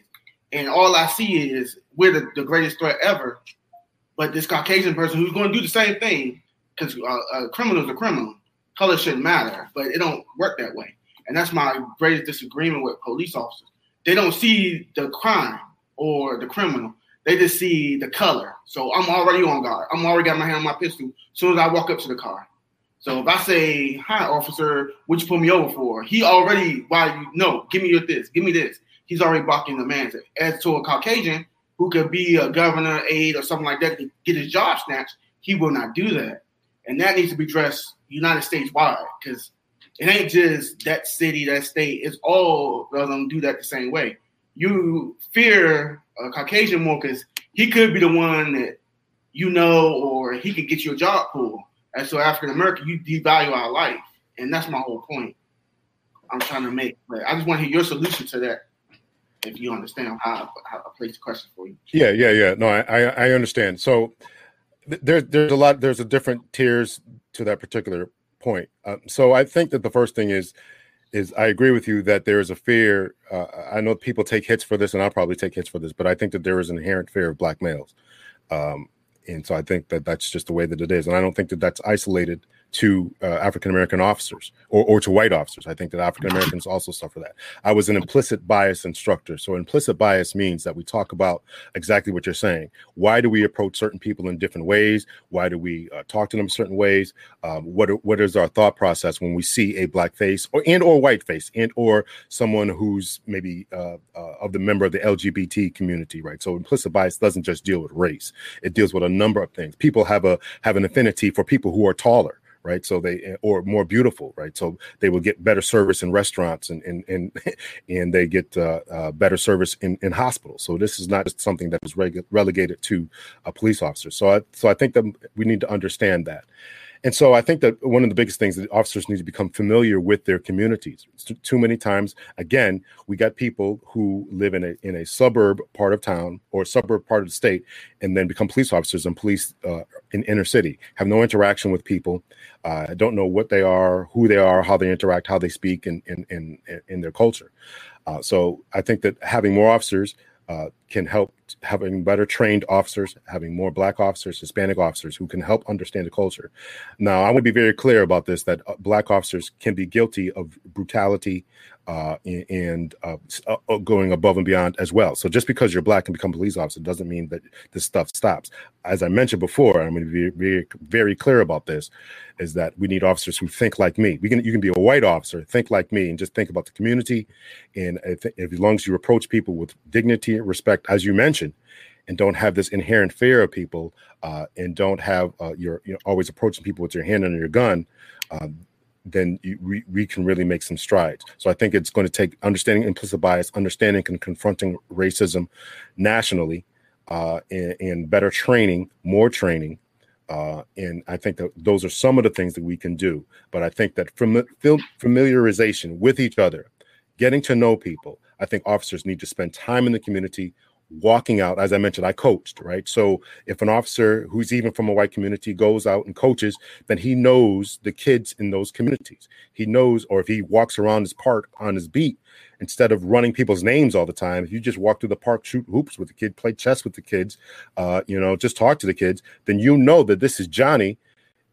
And all I see is we're the, the greatest threat ever. But this Caucasian person who's going to do the same thing, because uh, a criminal is a criminal, color shouldn't matter, but it don't work that way. And that's my greatest disagreement with police officers. They don't see the crime or the criminal. They just see the color. So I'm already on guard. I'm already got my hand on my pistol as soon as I walk up to the car. So if I say, "Hi, officer, what you pull me over for?" He already, why you no, give me your this, give me this. He's already blocking the man. As to a Caucasian who could be a governor, aide, or something like that to get his job snatched, he will not do that, and that needs to be addressed United States wide because it ain't just that city, that state. It's all of them do that the same way. You fear a Caucasian more because he could be the one that you know, or he could get you a job pool. And so African American, you devalue our life, and that's my whole point. I'm trying to make, but I just want to hear your solution to that. If you understand how, how I place the question for you. Yeah, yeah, yeah. No, I I, I understand. So th- there's there's a lot there's a different tiers to that particular point. Um, so I think that the first thing is is I agree with you that there is a fear. Uh, I know people take hits for this, and I'll probably take hits for this, but I think that there is an inherent fear of black males, um, and so I think that that's just the way that it is, and I don't think that that's isolated to uh, African American officers or, or to white officers. I think that African Americans also suffer that. I was an implicit bias instructor. So, implicit bias means that we talk about exactly what you're saying. Why do we approach certain people in different ways? Why do we uh, talk to them certain ways? Um, what what is our thought process when we see a black face or and or white face and or someone who's maybe uh, uh, of the member of the LGBT community, right? So, implicit bias doesn't just deal with race; it deals with a number of things. People have a have an affinity for people who are taller right? So they or more beautiful right? So they will get better service in restaurants and and and, and they get uh, uh, better service in, in hospitals. So this is not just something that reg- relegated to a police officer. So i so i think that we need to understand that and so I think that one of the biggest things that officers need to become familiar with their communities. Too, many times, again, we got people who live in a in a suburb part of town or suburb part of the state, and then become police officers and police uh, in inner city, have no interaction with people, uh, don't know what they are, who they are, how they interact, how they speak, in in in, in their culture. Uh, so I think that having more officers uh, can help having better trained officers, having more black officers, Hispanic officers who can help understand the culture. Now, I want to be very clear about this: that uh, black officers can be guilty of brutality uh, and uh, uh, going above and beyond as well. So, just because you're black and become police officer doesn't mean that this stuff stops. As I mentioned before, I'm going to be very, very clear about this: is that we need officers who think like me. We can, you can be a white officer, think like me, and just think about the community. And if, if as long as you approach people with dignity and respect, as you mentioned and don't have this inherent fear of people uh, and don't have uh, you're, you're always approaching people with your hand under your gun um, then you, we, we can really make some strides. So i think it's going to take understanding implicit bias understanding and confronting racism nationally uh, and, and, better training more training uh, and i think that those are some of the things that we can do. But i think that from familiarization with each other getting to know people i think officers need to spend time in the community walking out as i mentioned i coached right so if an officer who's even from a white community goes out and coaches then he knows the kids in those communities he knows or if he walks around his park on his beat instead of running people's names all the time if you just walk through the park shoot hoops with the kid play chess with the kids uh, you know just talk to the kids then you know that this is johnny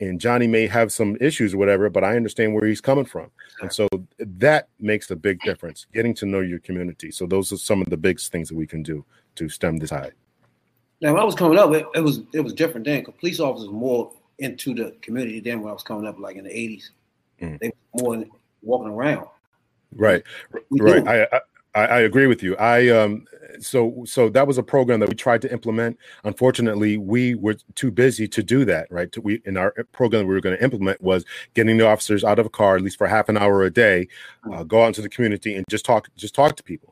and Johnny may have some issues or whatever, but I understand where he's coming from. And so that makes a big difference, getting to know your community. So those are some of the biggest things that we can do to stem this tide. Now, when I was coming up, it, it was it was different then. Cause police officers more into the community than when I was coming up, like in the eighties. Mm. They were more walking around. Right, we right. I, I, I agree with you. I um so so that was a program that we tried to implement. Unfortunately, we were too busy to do that. Right, to, we in our program we were going to implement was getting the officers out of a car at least for half an hour a day, mm. uh, go out into the community and just talk just talk to people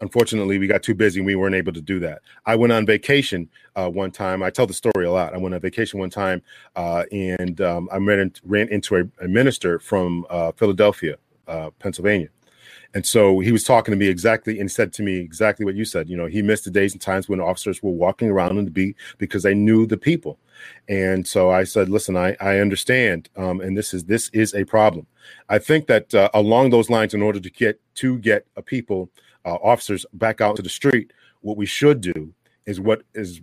unfortunately we got too busy and we weren't able to do that. I went on vacation uh, one time. I tell the story a lot. I went on vacation one time uh, and um, i ran, ran into a, a, minister from uh, philadelphia uh, pennsylvania. And so he was talking to me exactly and said to me exactly what you said you know he missed the days and times when officers were walking around on the beat because they knew the people. And so i said listen i, I understand um, and this is this is a problem. I think that uh, along those lines in order to get to get a people uh, officers back out to the street, what we should do is what is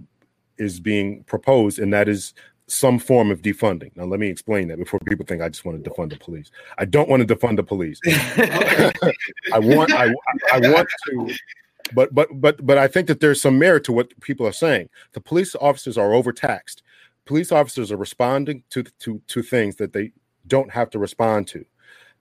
is being proposed, and that is some form of defunding. Now, let me explain that before people think I just want to defund the police. I don't want to defund the police. I want I, I want to but but but but I think that there's some merit to what people are saying. The police officers are overtaxed. Police officers are responding to to to things that they don't have to respond to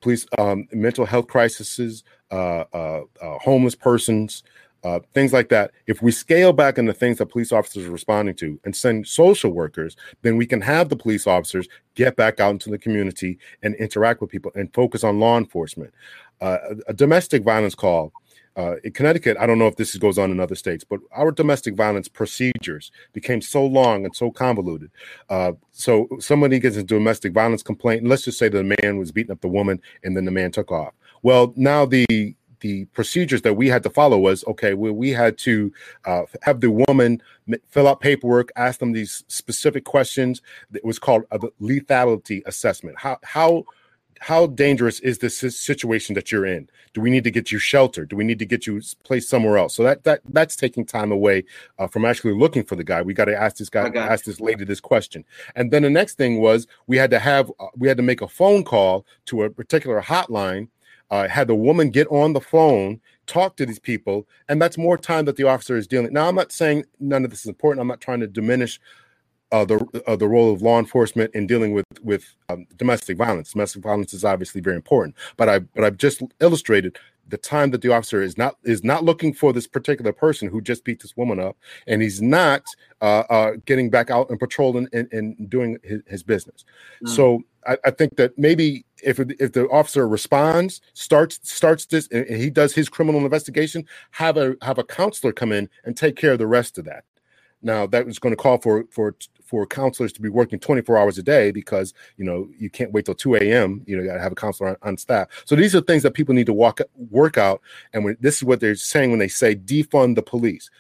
police um, mental health crises, uh, uh, uh, homeless persons, uh, things like that. If we scale back on the things that police officers are responding to and send social workers, then we can have the police officers get back out into the community and interact with people and focus on law enforcement. Uh, a domestic violence call uh, in Connecticut, I don't know if this goes on in other states, but our domestic violence procedures became so long and so convoluted. Uh, so somebody gets a domestic violence complaint, and let's just say the man was beating up the woman, and then the man took off. Well, now the the procedures that we had to follow was okay. Well, we had to uh, have the woman fill out paperwork, ask them these specific questions. It was called a lethality assessment. How how how dangerous is this situation that you're in? Do we need to get you shelter? Do we need to get you placed somewhere else? So that that that's taking time away uh, from actually looking for the guy. We got to ask this guy, ask this lady this question, and then the next thing was we had to have uh, we had to make a phone call to a particular hotline. Uh, had the woman get on the phone, talk to these people, and that's more time that the officer is dealing. Now, I'm not saying none of this is important. I'm not trying to diminish uh, the uh, the role of law enforcement in dealing with with um, domestic violence. Domestic violence is obviously very important, but I but I've just illustrated the time that the officer is not is not looking for this particular person who just beat this woman up, and he's not uh, uh, getting back out and patrolling and, and doing his, his business. Mm. So I, I think that maybe if if the officer responds, starts starts this, and and he does his criminal investigation, have a have a counselor come in and take care of the rest of that. Now that was going to call for for for counselors to be working 24 hours a day because you know you can't wait till 2 a.m. You know, you got to have a counselor on, on staff. So these are things that people need to walk work out. And when this is what they're saying when they say defund the police,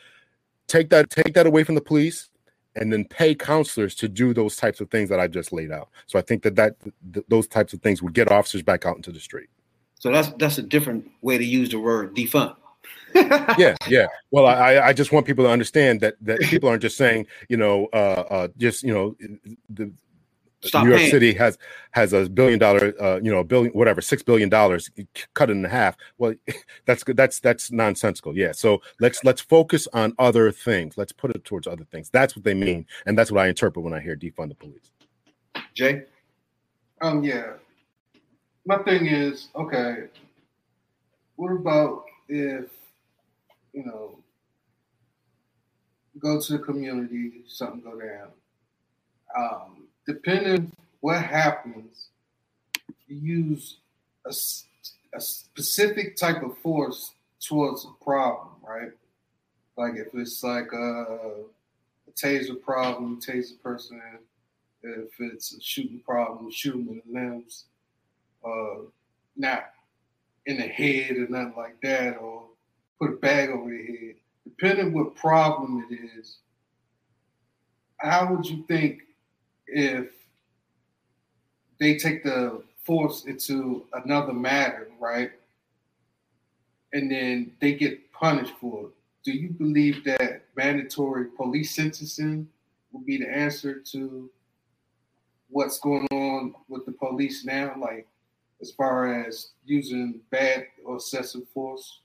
take that take that away from the police, and then pay counselors to do those types of things that I just laid out. So I think that that th- those types of things would get officers back out into the street. So that's that's a different way to use the word defund. Yeah, yeah. Well, I I just want people to understand that that people aren't just saying, you know, uh, uh just you know, the Stop New York paying. City has has a billion dollar, uh, you know, a billion whatever, six billion dollars cut it in half. Well, that's good. That's that's nonsensical. Yeah. So let's let's focus on other things. Let's put it towards other things. That's what they mean, and that's what I interpret when I hear defund the police. Jay, Um, yeah. My thing is, okay, what about if, you know, go to the community, something go down. Um, depending what happens, you use a specific type of force towards a problem, right? Like if it's like a, a taser problem, tase the person if it's a shooting problem, shoot them in the limbs, uh, not in the head or nothing like that, or put a bag over their head. Depending what problem it is, how would you think if they take the force into another matter, right? And then they get punished for it. Do you believe that mandatory police sentencing would be the answer to what's going on with the police now, like as far as using bad or excessive force?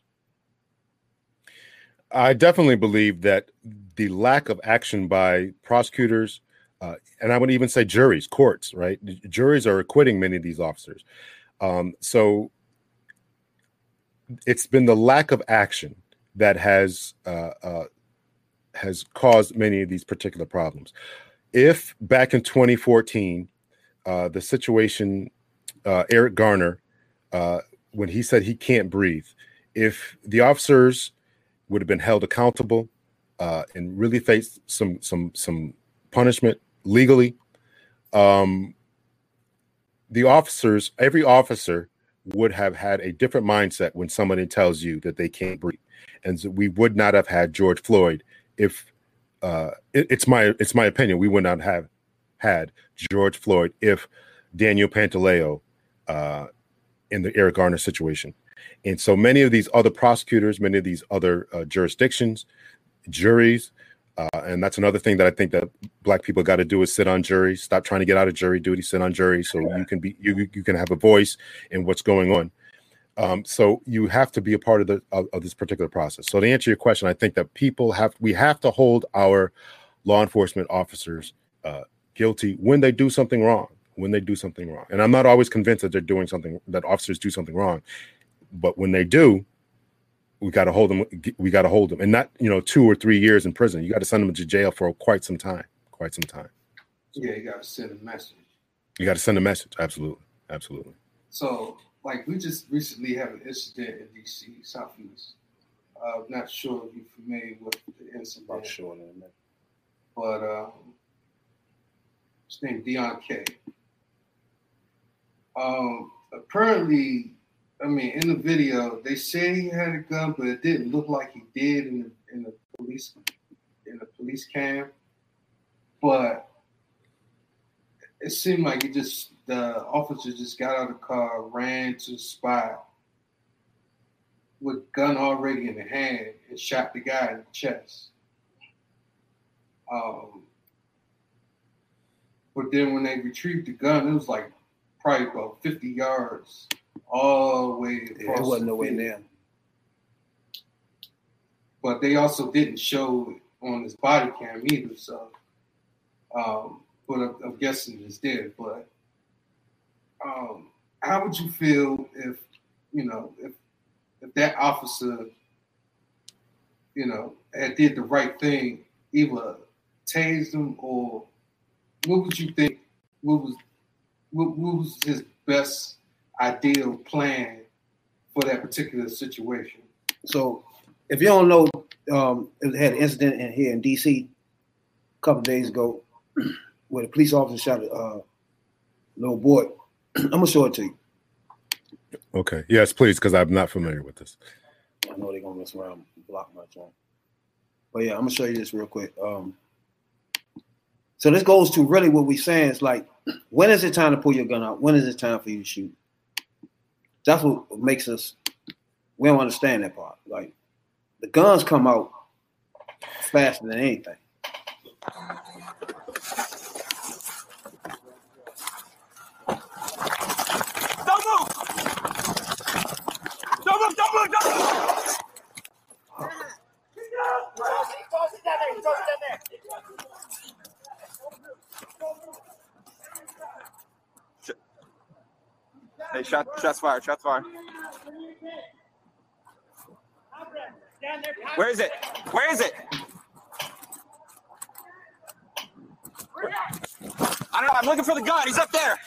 I definitely believe that the lack of action by prosecutors, uh, and I would even say juries, courts, right? Juries are acquitting many of these officers. Um, so it's been the lack of action that has uh, uh, has caused many of these particular problems. If back in 2014, uh, the situation, uh, Eric Garner, uh, when he said he can't breathe, if the officers would have been held accountable uh, and really faced some some some punishment legally, um, the officers, every officer would have had a different mindset when somebody tells you that they can't breathe, and so we would not have had George Floyd if uh, it- it's my it's my opinion we would not have had George Floyd if Daniel Pantaleo uh, in the Eric Garner situation. And so many of these other prosecutors, many of these other uh, jurisdictions, juries, uh, and that's another thing that I think that black people got to do is sit on juries. Stop trying to get out of jury duty, sit on jury, so you can be you you can have a voice in what's going on. Um, so you have to be a part of the of, of this particular process. So to answer your question, I think that people have we have to hold our law enforcement officers uh, guilty when they do something wrong. When they do something wrong, and I'm not always convinced that they're doing something that officers do something wrong, but when they do, we got to hold them. We got to hold them, and not you know two or three years in prison. You got to send them to jail for quite some time. Quite some time. Yeah, you got to send a message. You got to send a message. Absolutely, absolutely. So, like, we just recently had an incident in DC, Southeast. Uh, I'm not sure if you're familiar with the incident. Not sure in a minute. but um, his name Deon Kay Um, apparently, I mean, in the video, they say he had a gun, but it didn't look like he did in the in the police in the police cam. But it seemed like he just the officer just got out of the car, ran to the spot with gun already in the hand, and shot the guy in the chest. Um, but then when they retrieved the gun, it was like probably about 50 yards all the way across. Yeah, it wasn't the nowhere field. near. But they also didn't show it on his body cam either. So, um, but I'm, I'm guessing it's there. But um, how would you feel if you know if if that officer, you know, had did the right thing, either tased him or what would you think? What was what, what was his best ideal plan for that particular situation? So, if you don't know, um, it had an incident in here in DC a couple days ago where the police officer shot a uh, little boy. I'm gonna show it to you. Okay. Yes, please, because I'm not familiar with this. I know they're gonna mess around and block my joint. But yeah, I'm gonna show you this real quick. Um, so this goes to really what we're saying is like, when is it time to pull your gun out? When is it time for you to shoot? That's what makes us. We don't understand that part. Like, the guns come out faster than anything. Don't move! Don't move, don't move, don't move! Hey, shot, shots fired, shots fired. Where is it? Where is it? I don't know. I'm looking for the gun. He's up there.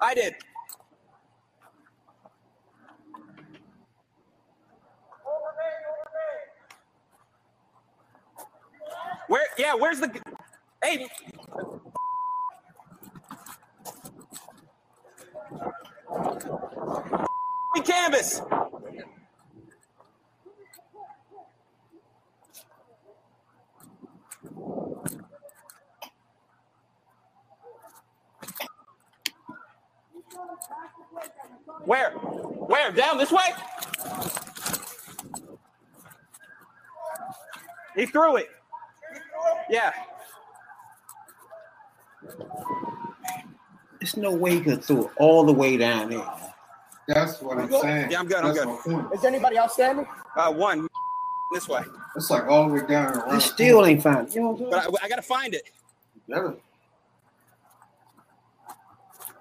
I did. Where? Yeah. Where's the? Hey. Canvas. Where? Where? Down this way? He threw it. Yeah. There's no way you could throw it all the way down there. That's what I'm saying. Yeah, I'm good, I'm That's good. my point. Is anybody else standing? Uh, one. This way. It's like all the way down and around. It still ain't found. You know what I'm But saying? I, I gotta find it. Better.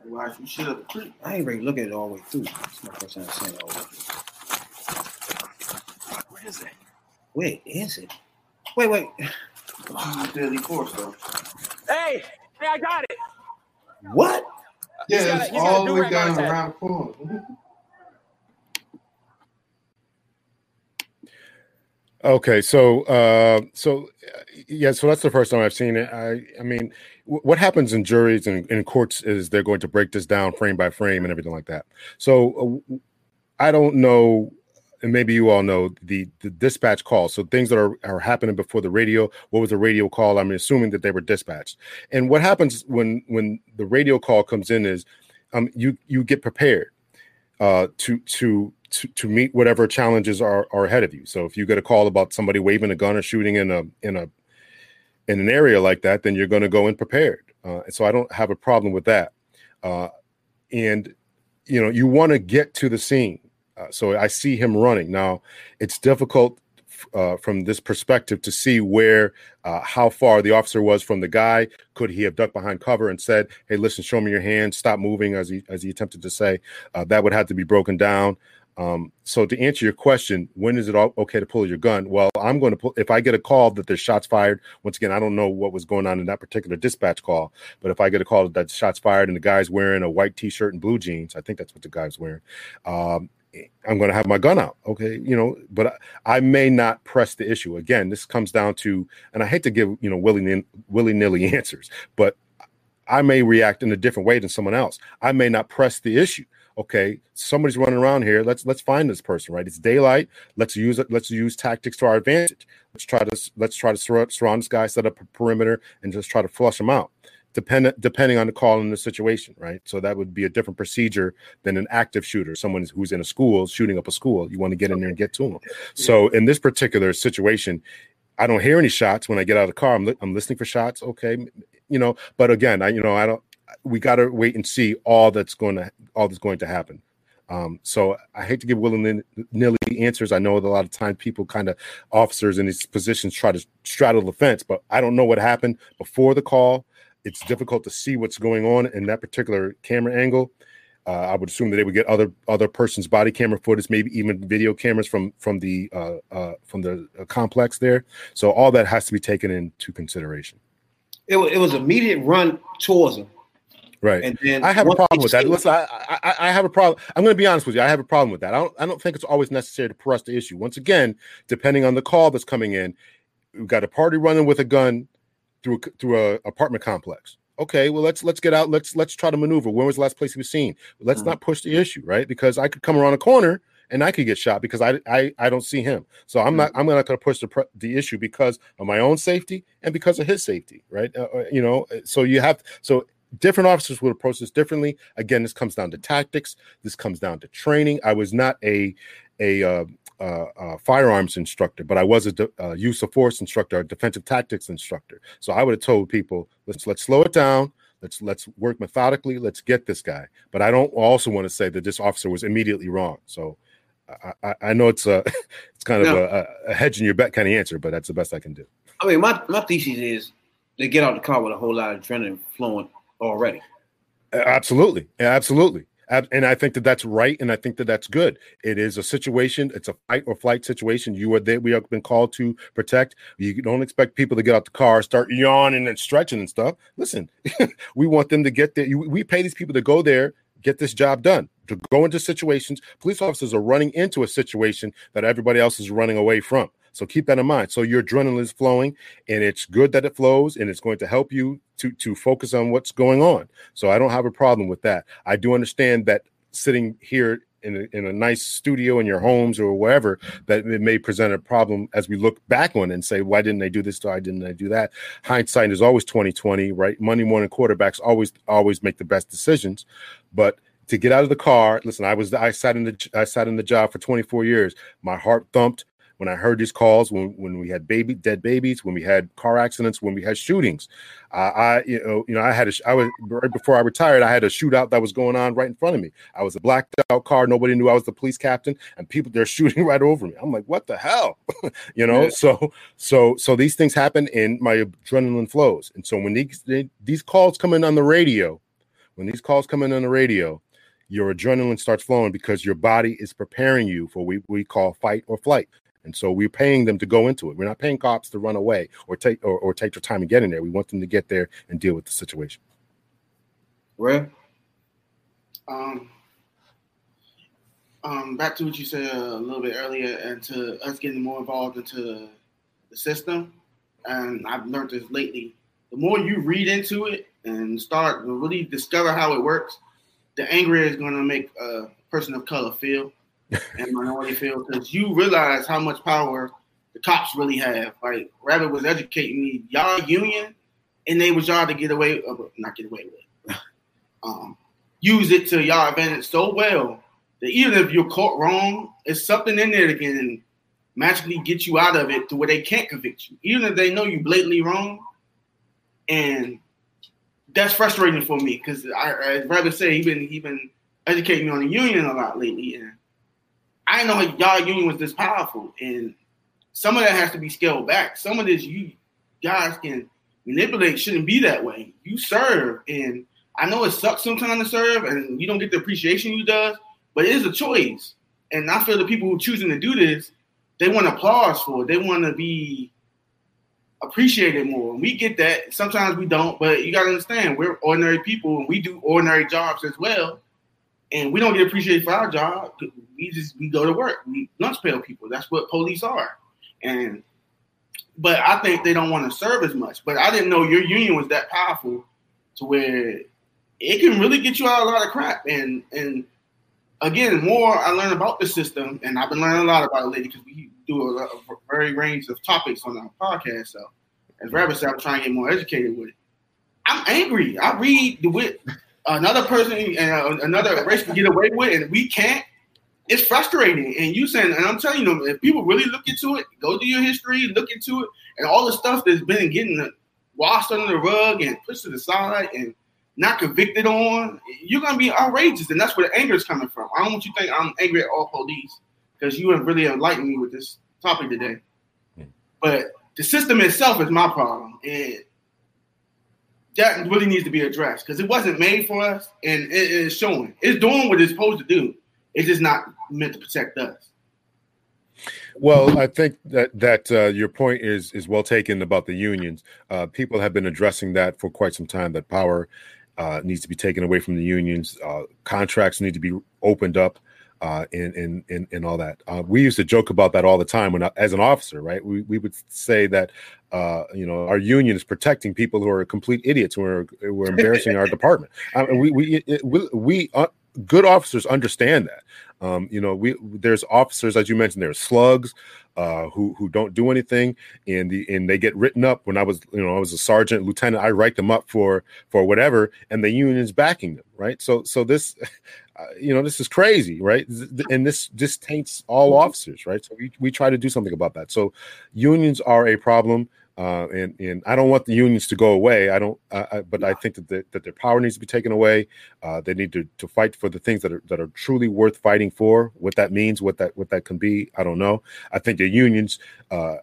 Why you shit up the creek? I ain't really to look at it all the way through. It's my first time seeing it all the way through. Where is it? Wait, is it? Wait, wait. Deadly force though. Hey, hey, I got it. What? Yeah, He's got a- it's he's got a all the way do-rag on down his head. around the corner. Okay, so uh, so uh, yeah, so that's the first time I've seen it. I I mean, w- what happens in juries and in courts is they're going to break this down frame by frame and everything like that. So uh, I don't know, and maybe you all know the the dispatch call. So things that are are happening before the radio. What was the radio call? I'm assuming that they were dispatched. And what happens when when the radio call comes in is, um, you you get prepared uh, to to to to meet whatever challenges are are ahead of you. So if you get a call about somebody waving a gun or shooting in a in a in an area like that, then you're going to go in prepared. Uh, and so I don't have a problem with that. Uh, and you know, you want to get to the scene. Uh, so I see him running now. It's difficult uh, from this perspective to see where uh, how far the officer was from the guy. Could he have ducked behind cover and said, "Hey, listen, show me your hand. Stop moving," as he as he attempted to say. Uh, that would have to be broken down. Um, so to answer your question, when is it all okay to pull your gun? Well, I'm going to pull if I get a call that there's shots fired. Once again, I don't know what was going on in that particular dispatch call, but if I get a call that shots fired and the guy's wearing a white t-shirt and blue jeans, I think that's what the guy's wearing. Um, I'm going to have my gun out. Okay, you know, but I, I may not press the issue. Again, this comes down to, and I hate to give you know willy willy nilly answers, but I may react in a different way than someone else. I may not press the issue. Okay, somebody's running around here. Let's let's find this person. Right, it's daylight. Let's use it. Let's use tactics to our advantage. Let's try to let's try to sur- surround this guy, set up a perimeter, and just try to flush him out. dependent depending on the call and the situation, right? So that would be a different procedure than an active shooter, someone who's in a school shooting up a school. You want to get in there and get to them. So in this particular situation, I don't hear any shots when I get out of the car. I'm, li- I'm listening for shots. Okay, you know, but again, I you know I don't. We got to wait and see all that's going to all that's going to happen. Um, so I hate to give willy nilly answers. I know a lot of times people kind of officers in these positions try to straddle the fence, but I don't know what happened before the call. It's difficult to see what's going on in that particular camera angle. Uh, I would assume that they would get other other person's body camera footage, maybe even video cameras from from the uh, uh, from the uh, complex there. So all that has to be taken into consideration. It, it was immediate run towards him. Right. And then I have a problem with that. Listen, I, I, I have a problem. I'm going to be honest with you. I have a problem with that. I don't, I don't think it's always necessary to press the issue. Once again, depending on the call that's coming in, we've got a party running with a gun through through a apartment complex. Okay, well let's let's get out. Let's let's try to maneuver. When was the last place he was seen? Let's Mhm. not push the issue, right? Because I could come around a corner and I could get shot because I I, I don't see him. So I'm not I'm not going to push the the issue because of my own safety and because of his safety, right? Uh, uh, you know, so you have so different officers would approach this differently. Again, this comes down to tactics. This comes down to training. I was not a a uh, uh, uh, firearms instructor, but I was a de- uh, use of force instructor, a defensive tactics instructor. So I would have told people, let's let's slow it down. Let's let's work methodically. Let's get this guy. But I don't also want to say that this officer was immediately wrong. So I, I, I know it's a it's kind of a, a hedge in your bet kind of answer, but that's the best I can do. I mean, my, my thesis is they get out the car with a whole lot of adrenaline flowing already. Absolutely, absolutely, and I think that that's right, and I think that that's good. It is a situation; it's a fight or flight situation. You are there; we have been called to protect. You don't expect people to get out the car, start yawning and stretching and stuff. Listen, we want them to get there. We pay these people to go there, get this job done, to go into situations. Police officers are running into a situation that everybody else is running away from. So keep that in mind. So your adrenaline is flowing, and it's good that it flows, and it's going to help you to to focus on what's going on. So I don't have a problem with that. I do understand that sitting here in a, in a nice studio in your homes or wherever that it may present a problem as we look back on it and say why didn't they do this why didn't they do that hindsight is always 2020 right monday morning quarterbacks always always make the best decisions but to get out of the car listen i was i sat in the i sat in the job for 24 years my heart thumped when I heard these calls, when, when we had baby dead babies, when we had car accidents, when we had shootings, uh, I you know you know I had a I was right before I retired, I had a shootout that was going on right in front of me. I was a blacked out car, nobody knew I was the police captain, and people they're shooting right over me. I'm like, what the hell, you know? Yeah. So so so these things happen, and my adrenaline flows, and so when these these calls come in on the radio, when these calls come in on the radio, your adrenaline starts flowing because your body is preparing you for what we call fight or flight. And so we're paying them to go into it. We're not paying cops to run away or take or, or take their time and get in there. We want them to get there and deal with the situation. Right? um, um, back to what you said a little bit earlier, and to us getting more involved into the system. And I've learned this lately. The more you read into it and start really discover how it works, the angrier it's going to make a person of color feel and minority feel because you realize how much power the cops really have. Like Rabbit was educating me, y'all union, and they was y'all to get away, uh, not get away with, um, use it to y'all advantage so well that even if you're caught wrong, it's something in there that can magically get you out of it to where they can't convict you, even if they know you blatantly wrong. And that's frustrating for me because I'd rather say he been he been educating me on the union a lot lately, and I didn't know y'all union was this powerful. And some of that has to be scaled back. Some of this you guys can manipulate shouldn't be that way. You serve, and I know it sucks sometimes to serve, and you don't get the appreciation you does, but it is a choice. And I feel the people who choosing to do this, they want applause for it. They want to be appreciated more. And we get that. Sometimes we don't, but you gotta understand we're ordinary people and we do ordinary jobs as well. And we don't get appreciated for our job. We just we go to work. We lunch pail people. That's what police are. And but I think they don't want to serve as much. But I didn't know your union was that powerful to where it can really get you out a lot of crap. And and again, more I learn about the system, and I've been learning a lot about it lately because we do a, of very range of topics on our podcast. So, as Rabbit said, I'm trying to get more educated with it. I'm angry. I read the with another person and uh, another race can get away with, and we can't. It's frustrating. And you saying, and I'm telling you, if people really look into it, go do your history, look into it, and all the stuff that's been getting washed under the rug and pushed to the side and not convicted on, you're gonna be outrageous, and that's where the anger is coming from. I don't want you to think I'm angry at all police because you have really enlightened me with this topic today. But the system itself is my problem, and that really needs to be addressed because it wasn't made for us, and it is showing. It's doing what it's supposed to do. It's just not meant to protect us. Well, I think that that uh, your point is is well taken about the unions. Uh, people have been addressing that for quite some time. That power uh, needs to be taken away from the unions. Uh, contracts need to be opened up, uh, and and and and all that. Uh, we used to joke about that all the time when, as an officer, right? We we would say that you know our union is protecting people who are complete idiots who are who are embarrassing our department. I mean, we we we, we good officers understand that. Um, you know, we there's officers as you mentioned, there's slugs uh, who who don't do anything, and the and they get written up. When I was you know I was a sergeant, lieutenant, I write them up for for whatever, and the union's backing them, right? So so this. Uh, you know this is crazy right and this just taints all officers right so we, we try to do something about that so unions are a problem uh, and and I don't want the unions to go away. I don't, I, but I think that the, that their power needs to be taken away. Uh, they need to to fight for the things that are that are truly worth fighting for. What that means, what that what that can be, I don't know. I think the unions uh,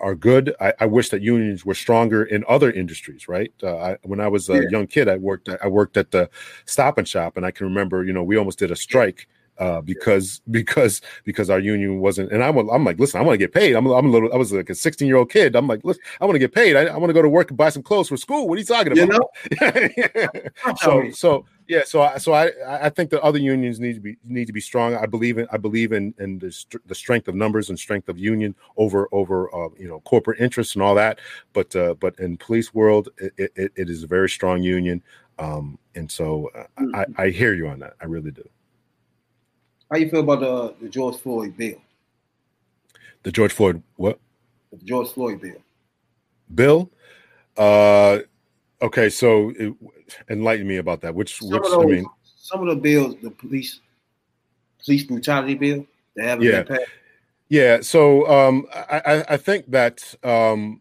are, good. I, I, wish that unions were stronger in other industries. Right? Uh, I, when I was a yeah. young kid, I worked I worked at the Stop and Shop, and I can remember, you know, we almost did a strike uh, because because because our union wasn't. And I'm I'm like, listen, I want to get paid. I'm I'm a little. I was like a 16 year old kid. I'm like, listen, I want to get paid. I, I want to go to work and buy some clothes for school. What are you talking about? You know? so so yeah. So I so I I think that other unions need to be need to be strong. I believe in I believe in in the the strength of numbers and strength of union over over uh, you know corporate interests and all that. But uh, but in police world, it, it, it is a very strong union. Um, and so uh, I, I, I hear you on that. I really do. How you feel about the the George Floyd bill? The George Floyd what? The George Floyd bill. Bill? Uh okay, so it, enlighten me about that. Which some which those, I mean some of the bills, the police police brutality bill, they haven't yeah. been passed. Yeah, so um I, I think that um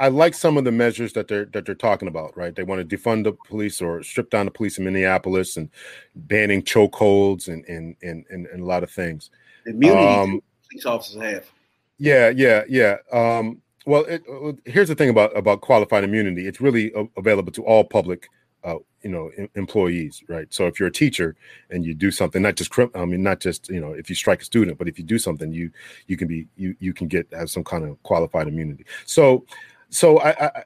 I like some of the measures that they're that they're talking about, right? They want to defund the police or strip down the police in Minneapolis and banning chokeholds and and, and and and a lot of things. Immunity um, police officers have. Yeah, yeah, yeah. Um, well, it, here's the thing about about qualified immunity. It's really available to all public, uh, you know, employees, right? So if you're a teacher and you do something, not just I mean, not just you know, if you strike a student, but if you do something, you you can be you you can get have some kind of qualified immunity. So so I, I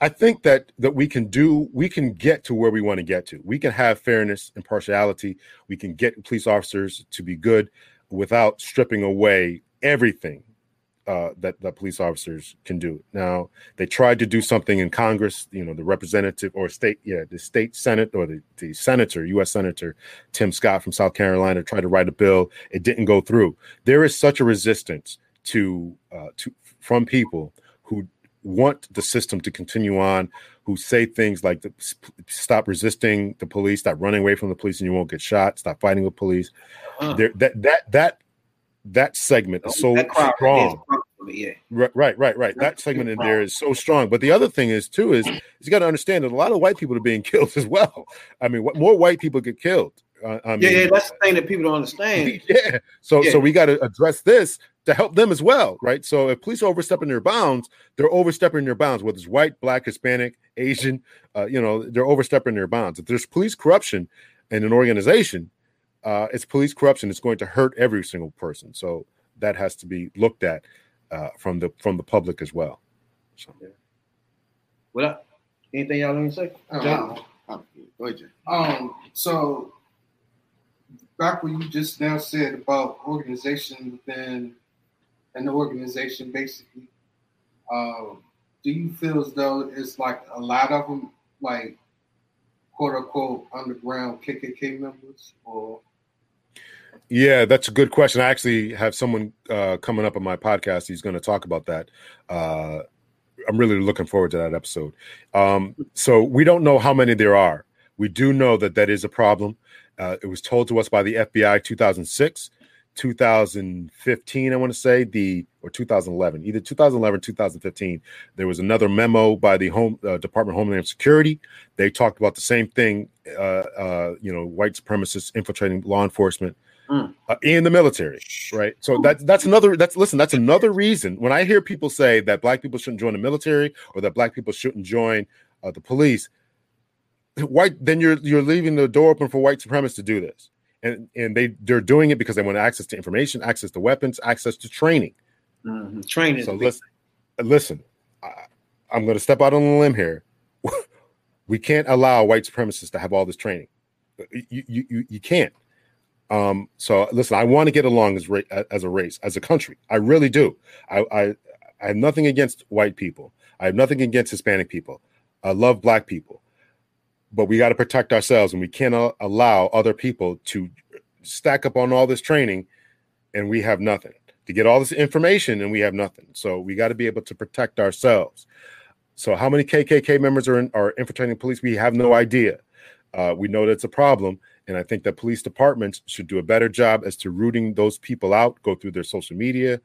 I think that that we can do we can get to where we want to get to. We can have fairness, and impartiality. We can get police officers to be good without stripping away everything uh, that that police officers can do. Now they tried to do something in Congress. You know, the representative or state, yeah, the state senate or the, the senator, U.S. Senator Tim Scott from South Carolina tried to write a bill. It didn't go through. There is such a resistance to uh, to from people who want the system to continue on, who say things like the, "Stop resisting the police, stop running away from the police, and you won't get shot. Stop fighting with police." Uh, there, that that that that segment is so strong. Yeah. Right, right, right, right. That segment in there is so strong. But the other thing is too is, you got to understand that a lot of white people are being killed as well. I mean, what more white people get killed? Uh, I mean, yeah, yeah, that's the thing that people don't understand. yeah. So, yeah. so we got to address this to help them as well, right? So if police are overstepping their bounds, they're overstepping their bounds, whether it's white, black, Hispanic, Asian, uh, you know, they're overstepping their bounds. If there's police corruption in an organization, uh, it's police corruption. It's going to hurt every single person. So that has to be looked at uh, from the from the public as well. So. What Anything y'all want to say? Um, um, so back what you just now said about organization within an organization, basically, um, do you feel as though it's like a lot of them, like quote unquote underground KKK members, or Yeah, that's a good question. I actually have someone uh, coming up on my podcast. He's going to talk about that. Uh, I'm really looking forward to that episode. Um, so we don't know how many there are. We do know that that is a problem. Uh, it was told to us by the FBI 2006, 2015. I want to say the or 2011, either 2011, 2015. There was another memo by the Home uh, Department of Homeland Security. They talked about the same thing. Uh, uh, you know, white supremacists infiltrating law enforcement Mm. uh, in the military, right? So that that's another that's listen, that's another reason when I hear people say that black people shouldn't join the military or that black people shouldn't join uh, the police, white then you're you're leaving the door open for white supremacists to do this. And and they they're doing it because they want access to information, access to weapons, access to training. Mhm. Training. So listen, listen, I, I'm going to step out on a limb here. we can't allow white supremacists to have all this training. You you you, you can't. Um, so listen, I want to get along as ra- as a race, as a country. I really do. I, I I have nothing against white people. I have nothing against Hispanic people. I love black people, but we got to protect ourselves, and we cannot allow other people to stack up on all this training, and we have nothing to get all this information, and we have nothing. So we got to be able to protect ourselves. So how many KKK members are in, are infiltrating police? We have no idea. Uh, we know that's a problem, and I think that police departments should do a better job as to rooting those people out. Go through their social media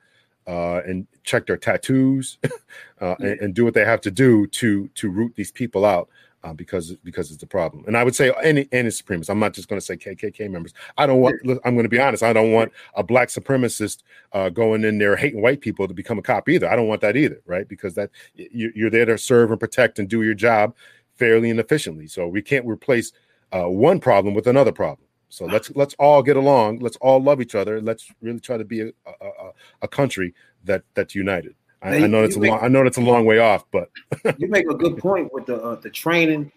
uh, and check their tattoos, uh, and, and do what they have to do to to root these people out. Uh, because because it's a problem, and I would say any any supremacists. I'm not just going to say KKK members. I don't want. I'm going to be honest. I don't want a black supremacist uh, going in there hating white people to become a cop either. I don't want that either, right? Because that you, you're there to serve and protect and do your job fairly and efficiently. So we can't replace uh, one problem with another problem. So let's let's all get along. Let's all love each other. Let's really try to be a a, a- a country that that's united. I, Hey, I know it's a make- long, I know it's a long way off, but you make a good point with the uh, the training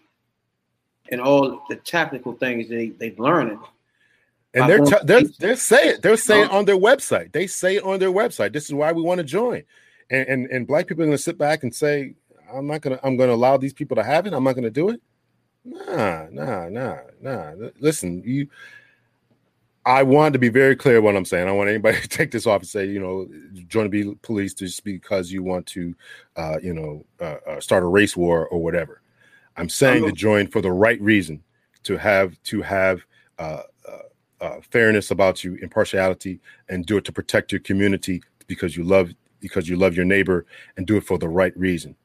and all the technical things they they learning. and they're t- they're they're saying they're saying Oh. on their website. They say on their website. This is why we want to join. And and, and black people are going to sit back and say, "I'm not going to. I'm going to allow these people to have it. I'm not going to do it." Nah, nah, nah, nah. Listen, you. I want to be very clear what I'm saying. I don't want anybody to take this off and say, you know, join the police just because you want to, uh, you know, uh, uh, start a race war or whatever. I'm saying to join for the right reason, to have to have uh, uh, uh, fairness about you, impartiality, and do it to protect your community because you love because you love your neighbor, and do it for the right reason.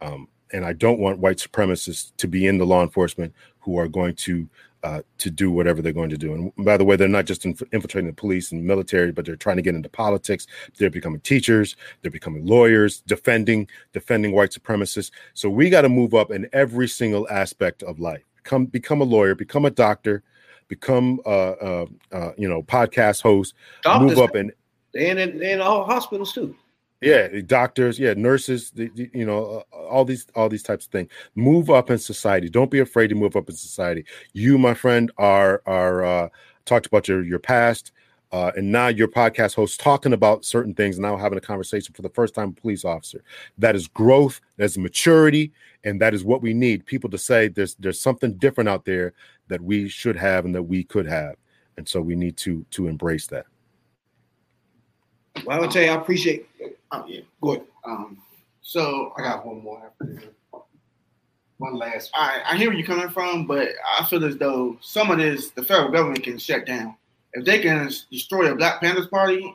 Um, and I don't want white supremacists to be in the law enforcement who are going to uh, to do whatever they're going to do. And by the way, they're not just inf- infiltrating the police and military, but they're trying to get into politics. They're becoming teachers. They're becoming lawyers, defending defending white supremacists. So we got to move up in every single aspect of life. Become become a lawyer, become a doctor, become uh, uh, uh, you know podcast host. Doctors, move up in and in, in all hospitals too. Yeah doctors yeah nurses the, the- you know uh, all these all these types of things move up in society. Don't be afraid to move up in society. You my friend are are uh talked about your your past uh, and now your podcast host talking about certain things now having a conversation for the first time police officer. That is growth that's maturity and that is what we need. People to say there's there's something different out there that we should have and that we could have. And so we need to to embrace that Well, I would tell you, I appreciate. Oh yeah. Go ahead. Um. So I got one more after this. One last. I, I hear where you're coming from, but I feel as though some of this the federal government can shut down. If they can destroy the Black Panthers Party,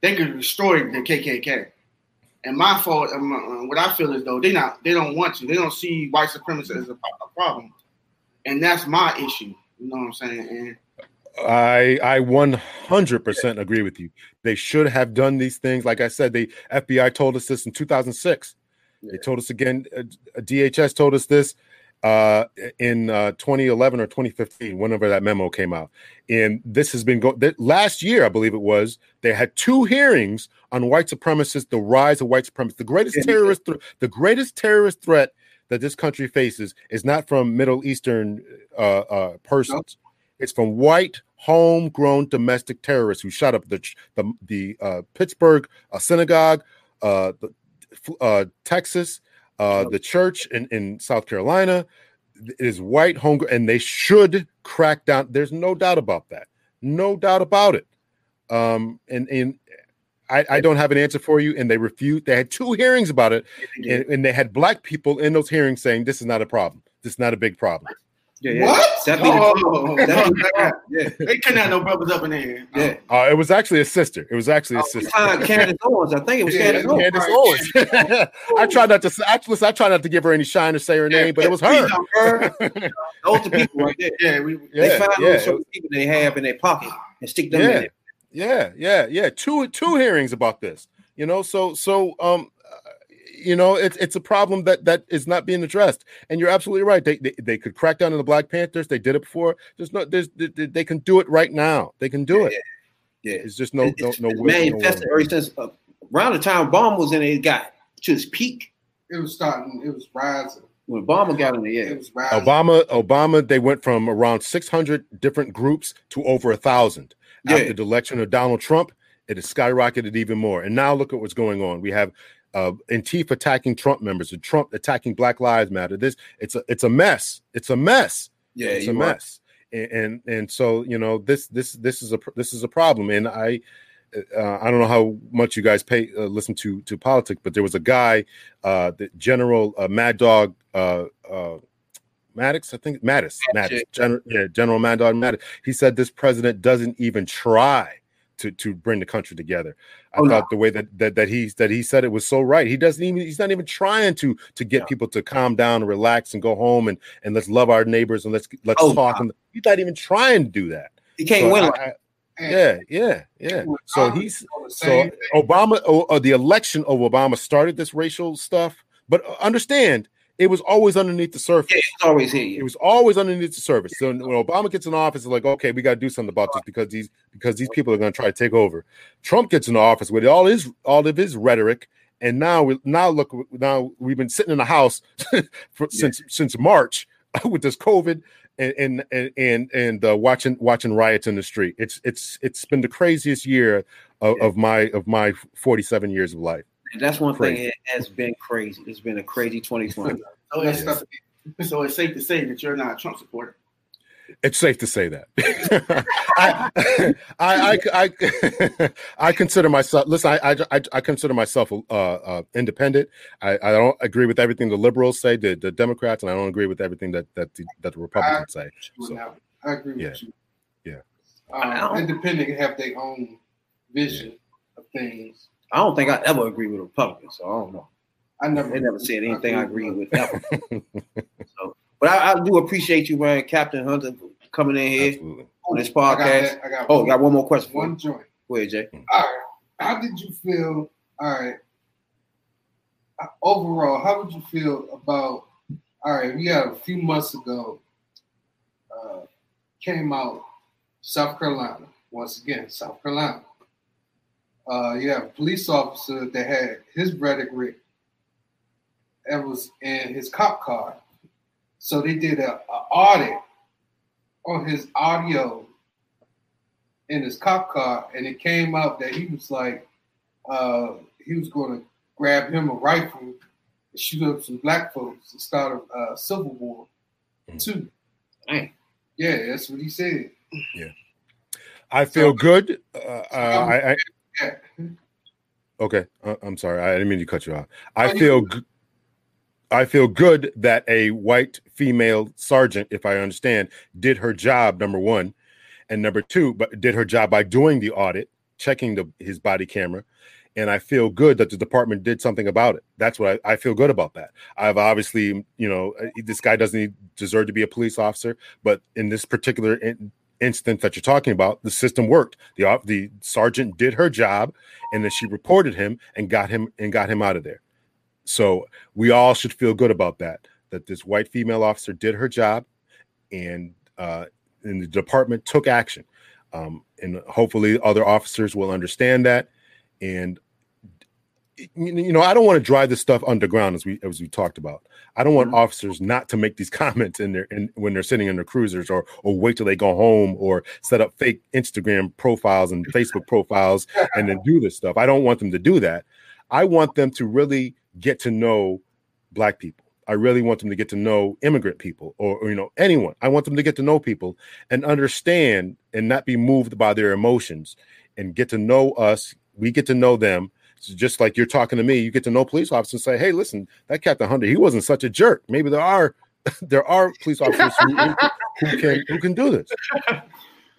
they can destroy the KKK. And my fault, um, what I feel is though they not they don't want to. They don't see white supremacy as a, a problem, and that's my issue. You know what I'm saying? And I I 100% agree with you. They should have done these things. Like I said, the FBI told us this in 2006. They told us again. Uh, DHS told us this uh, in uh, 2011 or 2015, whenever that memo came out. And this has been going. Last year, I believe it was. They had two hearings on white supremacists, the rise of white supremacists, the greatest Yeah. terrorist, thr- the greatest terrorist threat that this country faces is not from Middle Eastern uh, uh, persons. It's from white, homegrown domestic terrorists who shot up the the, the uh, Pittsburgh uh, synagogue, uh, the, uh, Texas, uh, the church in, in South Carolina. It is white, homegrown, and they should crack down. There's no doubt about that. No doubt about it. um, and and I, I don't have an answer for you. And they refused. They had two hearings about it, and, and they had black people in those hearings saying this is not a problem. This is not a big problem. Yeah, yeah. What? That be the Oh, That'd be the yeah. they couldn't have no brothers up in there. Yeah. Uh, it was actually a sister. It was actually a sister. Uh, Candace Owens, I think it was Yeah, Candace Owens. Candace Owens. I try not to. Actually, I try not to give her any shine or say her name, but it was her. Her, those the people right there. Yeah, we. They Yeah, find yeah, those certain people they have in their pocket and stick them in Yeah. there. Yeah, yeah, yeah. Two two hearings about this. You know, so so um you know, it's it's a problem that that is not being addressed. And you're absolutely right. They they, they could crack down on the Black Panthers. They did it before. There's no there's they, they- they can do it right now. They can do it. Yeah. It's just no It's- no it's no, will, no manifested will. ever since uh, around the time Obama was in it, it got to its peak. It was starting. It was rising. When Obama got in there, yeah. It was rising. Obama Obama they went from around 600 different groups to over a thousand. Yeah. After the election of Donald Trump, it has skyrocketed even more. And now look at what's going on. We have uh, Antifa attacking Trump members, and Trump attacking Black Lives Matter. This it's a it's a mess. It's a mess. Yeah, it's a mess. And, and and so you know this this this is a this is a problem. And I uh, I don't know how much you guys pay uh, listen to to politics, but there was a guy, uh, the General uh, Mad Dog uh, uh, Maddox, I think Mattis, Mattis, yeah. General, yeah, General Mad Dog Mattis. He said this president doesn't even try to to bring the country together. I Oh, no. thought the way that that that he that he said it was so right. He doesn't even he's not even trying to to get No. people to calm down and relax and go home and and let's love our neighbors and let's let's Oh, talk. no. And he's not even trying to do that. He can't So win. I- yeah, yeah, yeah. So he's so. Obama, oh, uh, the election of Obama started this racial stuff, but understand it was always underneath the surface. yeah, he's always here. It was always underneath the surface. So when Obama gets in office, it's like, okay, we got to do something about this because these because these people are going to try to take over. Trump gets in office with all his all of his rhetoric, and now we now look now we've been sitting in the house for, since since March with this COVID and and and and, and uh, watching watching riots in the street. It's it's it's been the craziest year of, Yeah. of my of my forty seven years of life. And that's one Crazy. thing. It has been crazy. It's been a crazy 2020. So Let's it's, so it's safe to say that you're not a Trump supporter. It's safe to say that. I, I, I, I, I consider myself. Listen, I, I, I consider myself uh, uh, independent. I, I don't agree with everything the liberals say, the, the Democrats, and I don't agree with everything that that the, that the Republicans say. So. I agree yeah. with you. Yeah. I Um, independent have their own vision of things. I don't think I ever agree with Republicans, so I don't know. I never. They never said anything I agree with ever. so, but I, I do appreciate you, man, Captain Hunter, coming in here Absolutely. on this I got podcast. that- I got Oh, one, got one more question for one you. joint. Go ahead, Jay. All right. How did you feel? All right. Overall, how would you feel about? All right, we had a few months ago. Uh, came out South Carolina once again. South Carolina. Uh, you have a police officer that had his rhetoric that was in his cop car. So they did a, a audit on his audio in his cop car, and it came out that he was like, uh, he was going to grab him a rifle and shoot up some black folks and start a uh, civil war too. Dang. Yeah, that's what he said. Yeah. I feel good. Uh, uh, I, I Yeah. okay. Uh, I'm sorry. I didn't mean to cut you off. I feel. good. G- I feel good that a white female sergeant, if I understand, did her job. Number one, and number two, but did her job by doing the audit, checking the his body camera, and I feel good that the department did something about it. That's what I, I feel good about that. I've obviously, you know, uh, this guy doesn't deserve to be a police officer, but in this particular in, instance that you're talking about, the system worked. The the sergeant did her job, and then she reported him and got him and got him out of there. So we all should feel good about that. That this white female officer did her job, and uh, and the department took action. Um, and hopefully, other officers will understand that. And you know, I don't want to drive this stuff underground as we as we talked about. I don't want mm-hmm. officers not to make these comments in their in, when they're sitting in their cruisers, or or wait till they go home, or set up fake Instagram profiles and Facebook profiles, and then do this stuff. I don't want them to do that. I want them to really get to know black people. I really want them to get to know immigrant people or, or, you know anyone. I want them to get to know people and understand and not be moved by their emotions and get to know us. We get to know them. So just like you're talking to me, you get to know police officers and say, "Hey, listen, that Captain Hunter, he wasn't such a jerk. Maybe there are there are police officers who, who, can who can do this."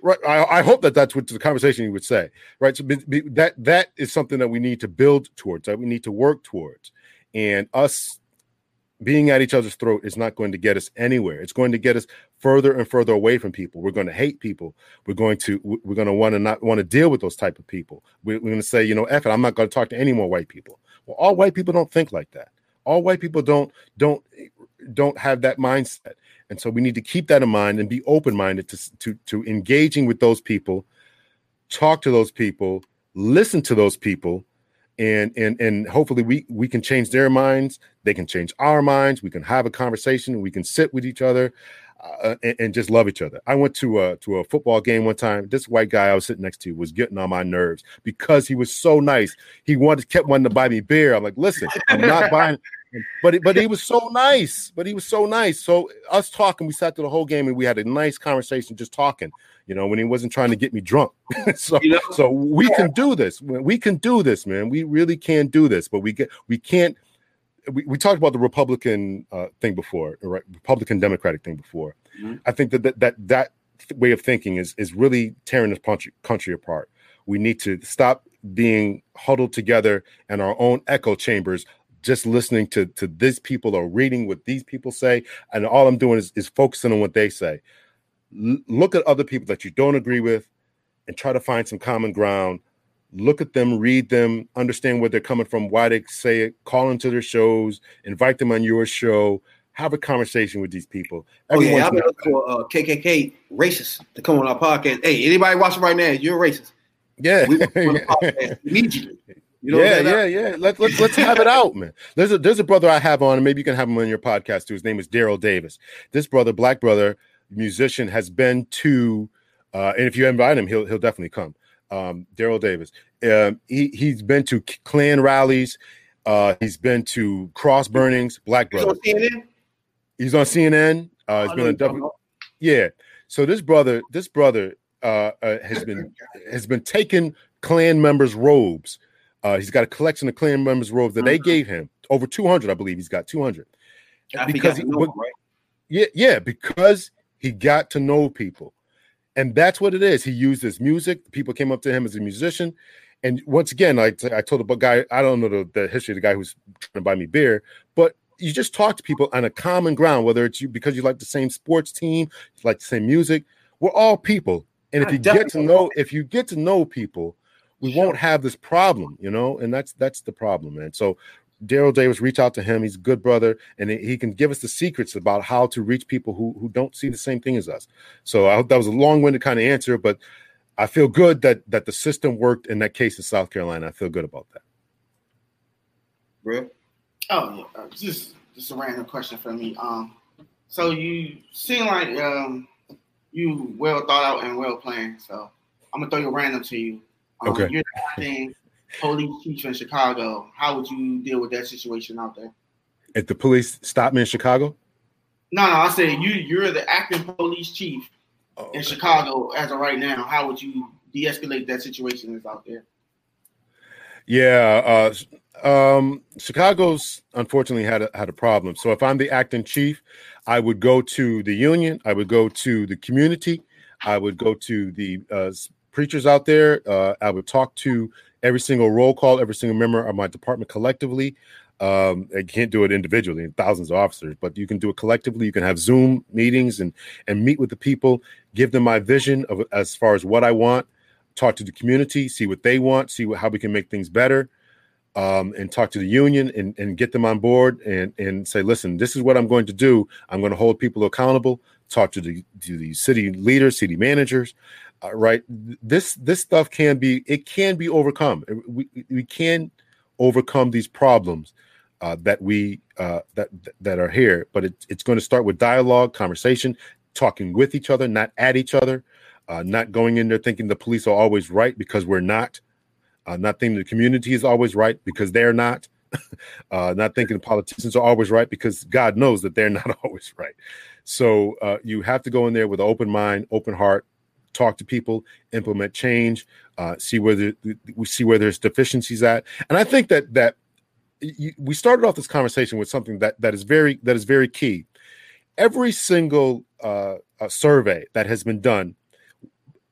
Right. I, I hope that that's what the conversation you would say. Right. So be, be- that that is something that we need to build towards. That we need to work towards, and us being at each other's throat is not going to get us anywhere. It's going to get us further and further away from people. We're going to hate people. We're going to we're going to want to not want to deal with those type of people. We're, going to say, you know, F it, I'm not going to talk to any more white people. Well, all white people don't think like that. All white people don't don't don't have that mindset. And so we need to keep that in mind and be open minded to, to to engaging with those people, talk to those people, listen to those people, and and and hopefully we we can change their minds. They can change our minds. We can have a conversation. We can sit with each other uh, and, and just love each other. I went to a to a football game one time. This white guy i was sitting next to was getting on my nerves because he was so nice. He wanted kept wanting to buy me beer. I'm like listen i'm not buying but but he was so nice but he was so nice. So us talking we sat through the whole game and we had a nice conversation just talking you know when he wasn't trying to get me drunk. So You know? so we can do this. We can do this man. We really can do this but we get we can't we, we talked about the republican uh, thing before right republican democratic thing before. Mhm. i think that that that, that way of thinking is is really tearing this country, country apart. We need to stop being huddled together in our own echo chambers just listening to to these people or reading what these people say. And all i'm doing is, is focusing on what they say look at other people that you don't agree with and try to find some common ground look at them read them understand where they're coming from why they say it call them to their shows invite them on your show have a conversation with these people Oh yeah, I've been looking for uh, KKK racist to come on our podcast. Hey, anybody watching right now? You're a racist. yeah We want you on the podcast immediately. You know yeah, yeah, yeah. Let's let's let's have it out, man. There's a there's a brother I have on, and maybe you can have him on your podcast too. His name is Daryl Davis. This brother, black brother, musician, has been to, uh, and if you invite him, he'll he'll definitely come. Um, Daryl Davis. Um, he he's been to Klan rallies. Uh, he's been to cross burnings. Black He's brother. on CNN. He's on CNN. Uh, he's I been on W. Yeah. So this brother, this brother, uh, uh, has been has been taking Klan members' robes. Uh, he's got a collection of Klan members' robes that they Mhm. gave him over two hundred, I believe. He's got two hundred. I Because he- he, know what- right? Yeah, yeah, because he got to know people, and that's what it is. He used his music. People came up to him as a musician, and once again, I I told the guy I don't know the, the history of the guy who's trying to buy me beer, but you just talk to people on a common ground, whether it's you because you like the same sports team, you like the same music. We're all people, and if I you get to know if you get to know people, we won't have this problem, you know, and that's that's the problem, man. So Daryl Davis, reach out to him. He's a good brother, and he- he can give us the secrets about how to reach people who who don't see the same thing as us. So I hope that was a long-winded kind of answer, but I feel good that that the system worked in that case in South Carolina. I feel good about that. Real? Oh, yeah. Uh, just just a random question for me. Um, so you seem like um you well thought out and well planned. So I'm gonna throw you random to you. Um, Okay. You're acting police chief in Chicago. How would you deal with that situation out there? If the police stop me in Chicago, No, no. I said you you're the acting police chief oh, in Chicago as of right now. How would you de-escalate that situation that's out there? Yeah, uh, um, Chicago's unfortunately had a, had a problem. So if I'm the acting chief, I would go to the union, I would go to the community, I would go to the uh, preachers out there. Uh, I would talk to every single roll call, every single member of my department collectively. Um, I can't do it individually, thousands of officers, but you can do it collectively. You can have Zoom meetings and and meet with the people, give them my vision of as far as what I want talk to the community, see what they want, see what, how we can make things better, um, and talk to the union and, and get them on board and, and say, listen, this is what I'm going to do. I'm going to hold people accountable. Talk to the to the city leaders, city managers, uh, right? This this stuff can be it can be overcome. We we can overcome these problems uh, that we uh, that that are here, but it, it's going to start with dialogue, conversation, talking with each other, not at each other uh, not going in there thinking the police are always right because we're not, uh, not thinking the community is always right because they're not, not thinking the politicians are always right because God knows that they're not always right. So you have to go in there with an open mind, open heart, talk to people, implement change, uh, see where the, we see where there's deficiencies at. And I think that that you, we started off this conversation with something that that is very that is very key. Every single uh, uh, survey that has been done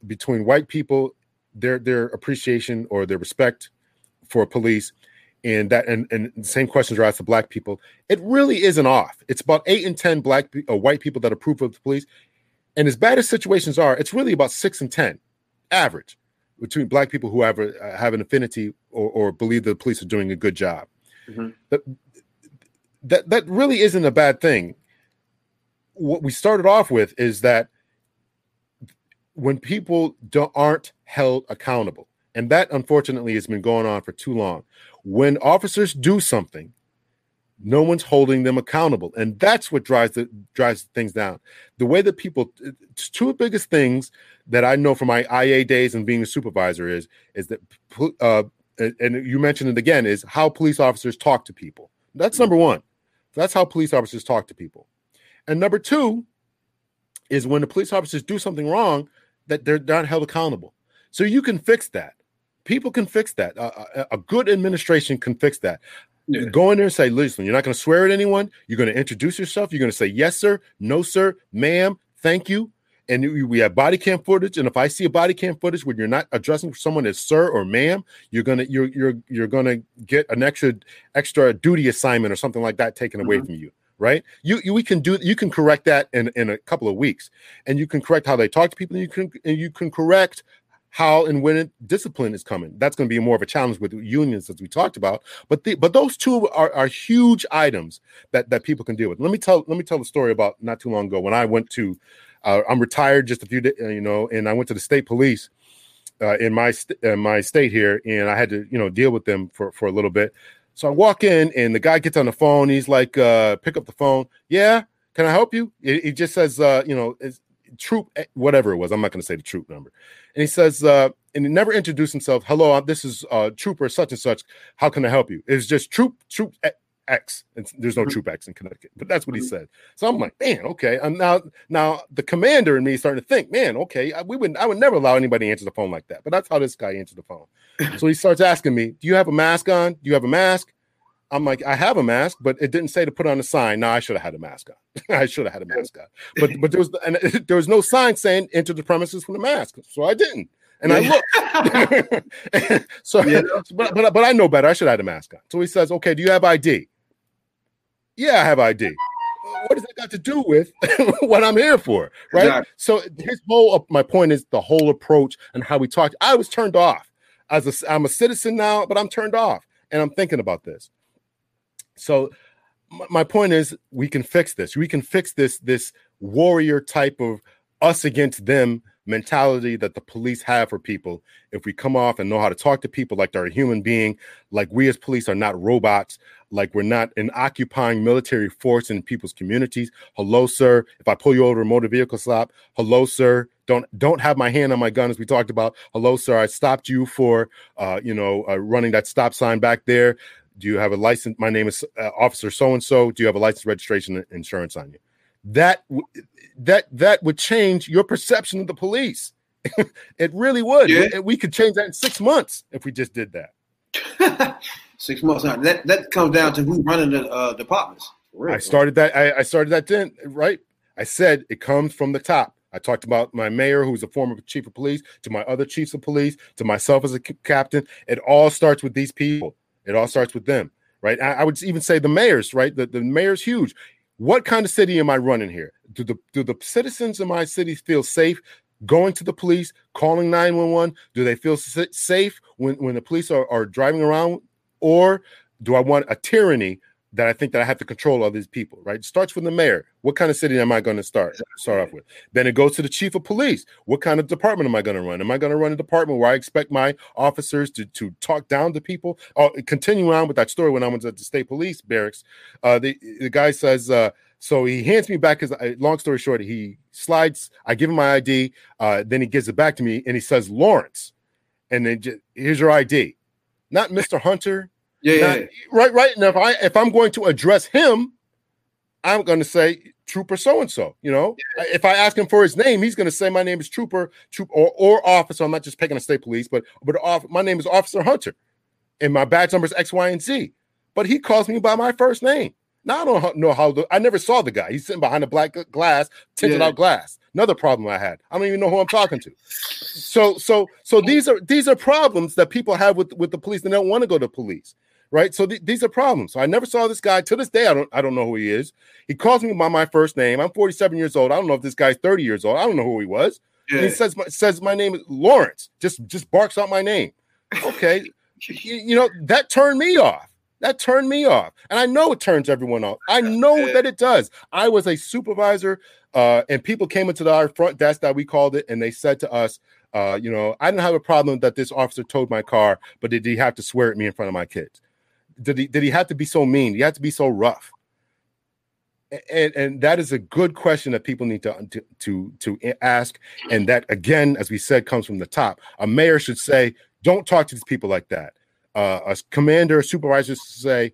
between white people, their their appreciation or their respect for police, and that and, and the same questions are asked to black people. It really isn't off. It's about eight and ten black uh, white people that approve of the police, and as bad as situations are, it's really about six and ten average between black people who have uh, have an affinity or, or believe the police are doing a good job. Mhm. That, that that really isn't a bad thing. What we started off with is that when people don't, aren't held accountable, and that unfortunately has been going on for too long. When officers do something, no one's holding them accountable, and that's what drives the drives things down. The way that people, two biggest things that I know from my IA days and being a supervisor is is that uh, and you mentioned it again is how police officers talk to people. That's number one. That's how police officers talk to people. And number two is when the police officers do something wrong, that they're not held accountable. So you can fix that. People can fix that. Uh, a, a good administration can fix that. Yeah. Go in there and say, listen, you're not going to swear at anyone. You're going to introduce yourself. You're going to say, yes, sir, no, sir, ma'am, thank you. And we have body cam footage. And if I see a body cam footage where you're not addressing someone as sir or ma'am, you're gonna you're you're you're gonna get an extra extra duty assignment or something like that taken away mm-hmm. from you. Right? You, you we can do you can correct that in in a couple of weeks, and you can correct how they talk to people. And you can and you can correct how and when discipline is coming. That's going to be more of a challenge with unions, as we talked about. But the, but those two are, are huge items that that people can deal with. Let me tell let me tell the story about not too long ago when I went to. Uh, I'm retired just a few days, you know, and I went to the state police uh, in my st- in my state here, and I had to you know deal with them for for a little bit. So I walk in, and the guy gets on the phone. He's like, uh, "Pick up the phone. Yeah, can I help you?" He just says, uh, "You know, troop eh, whatever it was. I'm not going to say the troop number." And he says, uh, and he never introduced himself. Hello, this is uh, Trooper such and such. How can I help you? It's just Troop Troop X. and there's no Troop X in Connecticut, but that's what he said. So I'm like, man, okay. And now, now the commander in me is starting to think, man, okay, I, we would, I would never allow anybody to answer the phone like that. But that's how this guy answered the phone. so he starts asking me, "Do you have a mask on? Do you have a mask?" I'm like, I have a mask, but it didn't say to put on a sign. No, I should have had a mask on. I should have had a mask on. But but there was and there was no sign saying enter the premises with a mask, so I didn't. And I looked. so, Yeah. but, but but I know better. I should have had a mask on. So he says, "Okay, do you have ID?" Yeah, I have ID. What does that got to do with what I'm here for, right? Exactly. So his whole my point is the whole approach and how we talked. I was turned off as a I'm a citizen now, but I'm turned off, and I'm thinking about this. So my, point is, we can fix this. We can fix this this warrior type of us against them mentality that the police have for people. If we come off and know how to talk to people like they're a human being like we as police are not robots like we're not an occupying military force in people's communities. Hello sir. If i pull you over a motor vehicle stop hello sir. Don't don't have my hand on my gun as we talked about. Hello sir. I stopped you for uh you know uh, running that stop sign back there do you have a license my name is uh, officer so and so do you have a license registration insurance on you that that that would change your perception of the police it really would Yeah. we, we could change that in six months if we just did that Six months. Now, that that comes down to who's running the uh, departments. For real. I started that. I, I started that then, right? I said it comes from the top. I talked about my mayor, who's a former chief of police, to my other chiefs of police, to myself as a c- captain. It all starts with these people. It all starts with them, right? I, I would even say the mayors, right? The, the mayor's huge. What kind of city am I running here? Do the do the citizens in my city feel safe going to the police, calling 911? Do they feel safe when, when the police are, are driving around? Or do I want a tyranny that I think that I have to control all these people, right? It starts with the mayor. What kind of city am I going to start start off with? Then it goes to the chief of police. What kind of department am I going to run? Am I going to run a department where I expect my officers to, to talk down to people? Oh, continue on with that story when I was at the state police barracks. Uh, the, the guy says, uh, so he hands me back his uh, long story short, he slides, I give him my ID, uh, then he gives it back to me and he says, Lawrence. And then just, here's your ID. Not Mr. Hunter, Yeah, yeah, now, right, right. Now, if I if I'm going to address him, I'm going to say Trooper so and so. You know, if I ask him for his name, he's going to say my name is Trooper, Troop or, or Officer. I'm not just picking a state police, but but off, my name is Officer Hunter, and my badge number is X, Y, and Z. But he calls me by my first name. Now I don't know how. The, I never saw the guy. He's sitting behind a black glass, tinted Yeah. out glass. Another problem I had. I don't even know who I'm talking to. So so so oh. these are these are problems that people have with with the police. And they don't want to go to police, right? So th- these are problems. So I never saw this guy to this day. I don't I don't know who he is. He calls me by my first name. I'm 47 years old. I don't know if this guy's 30 years old. I don't know who he was. And Yeah. he says my, says my name is Lawrence. Just just barks out my name. Okay, you, you know that turned me off. That turned me off, and I know it turns everyone off. I know that it does. I was a supervisor, uh, and people came into the, our front desk that we called it, and they said to us, uh, you know, I didn't have a problem that this officer towed my car, but did he have to swear at me in front of my kids? Did he did he have to be so mean? He have to be so rough? And and that is a good question that people need to to to, to ask. And that again, as we said, comes from the top. A mayor should say, "Don't talk to these people like that." Uh, a commander, a supervisor should say,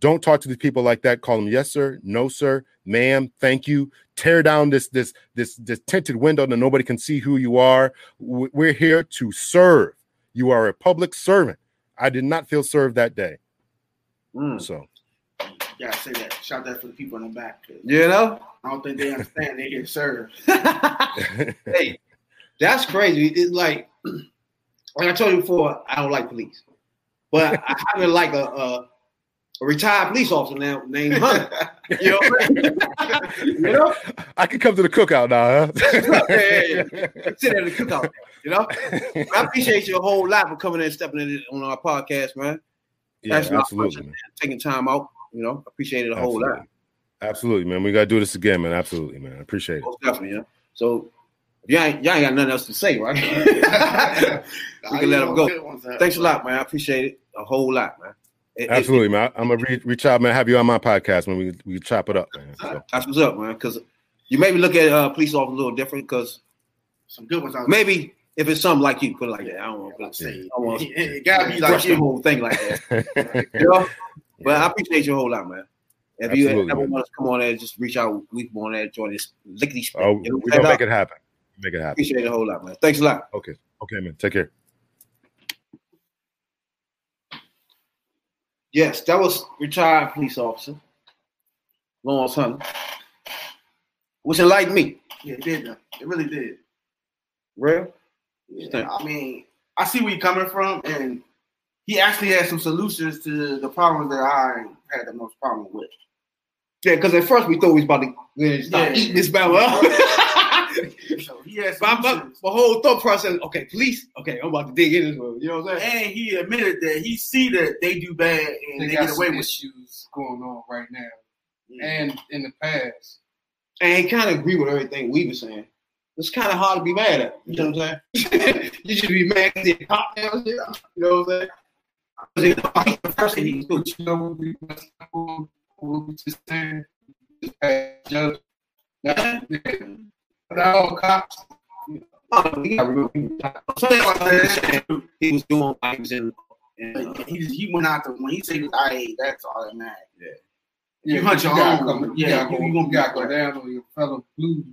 "Don't talk to these people like that." Call them yes, sir, no, sir, ma'am, thank you. Tear down this this this this tinted window that nobody can see who you are. We're here to serve. You are a public servant. I did not feel served that day. Mm. So Yeah, say that. Shout that for the people in the back. You know? I don't think they understand they get served. hey, that's crazy. It's like, like I told you before, I don't like police, but I happen to like a, a, a retired police officer now named Hunter. You know, you know, I could come to the cookout now, huh? Yeah, yeah, sit at the cookout. You know, I appreciate you a whole lot for coming in and stepping in on our podcast, man. Yeah, Thanks a lot for absolutely, man. taking time out. You know, appreciate it a whole lot. Absolutely. Absolutely, man. We gotta do this again, man. Absolutely, man. I appreciate it. Most definitely, yeah. So y'all ain't, y'all ain't got nothing else to say, right? we can let them go. Thanks a lot, man. I appreciate it a whole lot, man. It- it- Absolutely, man. I'm gonna re- reach out, man. Have you on my podcast when we we chop it up, man. So, that's what's up, man. Because you maybe look at uh, police officers a little different. Because Some good ones out maybe if it's something like you, put it like that. I don't want to say. I don't want It, it gotta be like the you. whole thing like that. You know? But I appreciate you a whole lot, man. If you ever want to come on there, just reach out. We come on there, join this lickety split. oh, we're gonna make it happen. Make it happen. Appreciate it a whole lot, man. Thanks a lot. Okay. Okay, man. Take care. Yes, that was retired police officer Lawrence Hunter, which enlightened me. Yeah, it did. though. It really did. Real? Yeah, I mean, I see where you're coming from, and he actually had some solutions to the problems that I had the most problem with. Yeah, because at first we thought we was about to start Yeah. eating this battle up. So he had my, my, my whole thought process, okay, police, okay, I'm about to dig in this one. You know what I'm saying? And he admitted that he see that they do bad and They they, got get away with issues going on right now and in the past. And he kind of agree with everything we were saying. It's kind of hard to be mad at. You know what I'm saying? you should be mad because he cop down shit. You know what I'm saying? Because the first thing he was But you know what we messed up on? What just saying? Just judge. Now, now all cops. Oh, he got real people. Something like that. He was doing like he was in. in uh, he he went out the when he said I that's all that matters. Yeah, You hunt your gotta own. come- Yeah, you you- go, you gonna you be gotta go down on your fellow blues.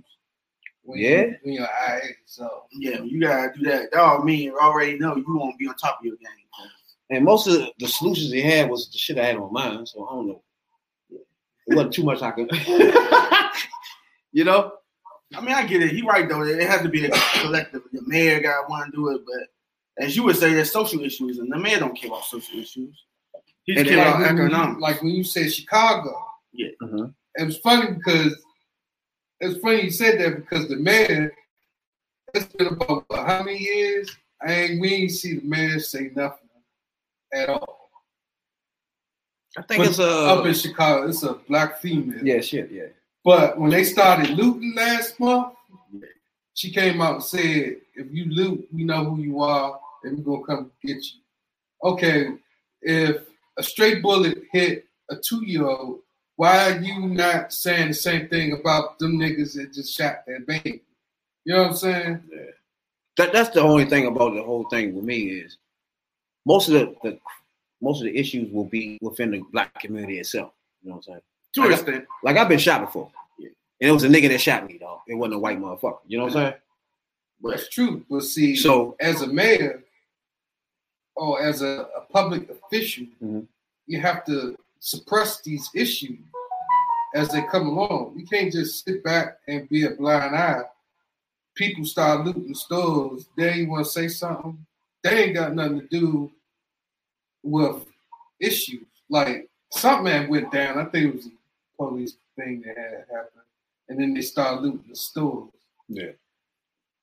When Yeah? You, when you're IA, so. Yeah, you gotta do that. That all mean already know you won't be on top of your game. and most of the solutions he had was the shit I had on mine. So I don't know. It wasn't too much I could. you know? I mean, I get it. He right though. It has to be a collective. The mayor got want to do it, but as you would say, there's social issues, and the mayor don't care about social issues. He just And care about economics. like when you said Chicago, Mhm. it was funny because it's funny you said that because the mayor, it's been about how many years? I ain't we ain't see the mayor say nothing at all. I think But it's up uh, in Chicago, it's a black female. yeah, shit, yeah. But when they started looting last month, she came out and said, if you loot, we know who you are, and we're gonna come get you. Okay, if a straight bullet hit a two-year-old, why are you not saying the same thing about them niggas that just shot that baby? You know what I'm saying? Yeah. That that's the only thing about the whole thing with me is most of the, the most of the issues will be within the black community itself. You know what I'm saying? To an extent. Like I've been shot before. Yeah. And it was a nigga that shot me, dog. It wasn't a white motherfucker. You know what I'm saying? But, That's true. But see, So as a mayor or as a, a public official, Mhm. you have to suppress these issues as they come along. You can't just sit back and be a blind eye. People start looting stores. They ain't want to say something. They ain't got nothing to do with issues. Like something that went down. I think it was a police thing that had happened. And then they started looting the stores. Yeah.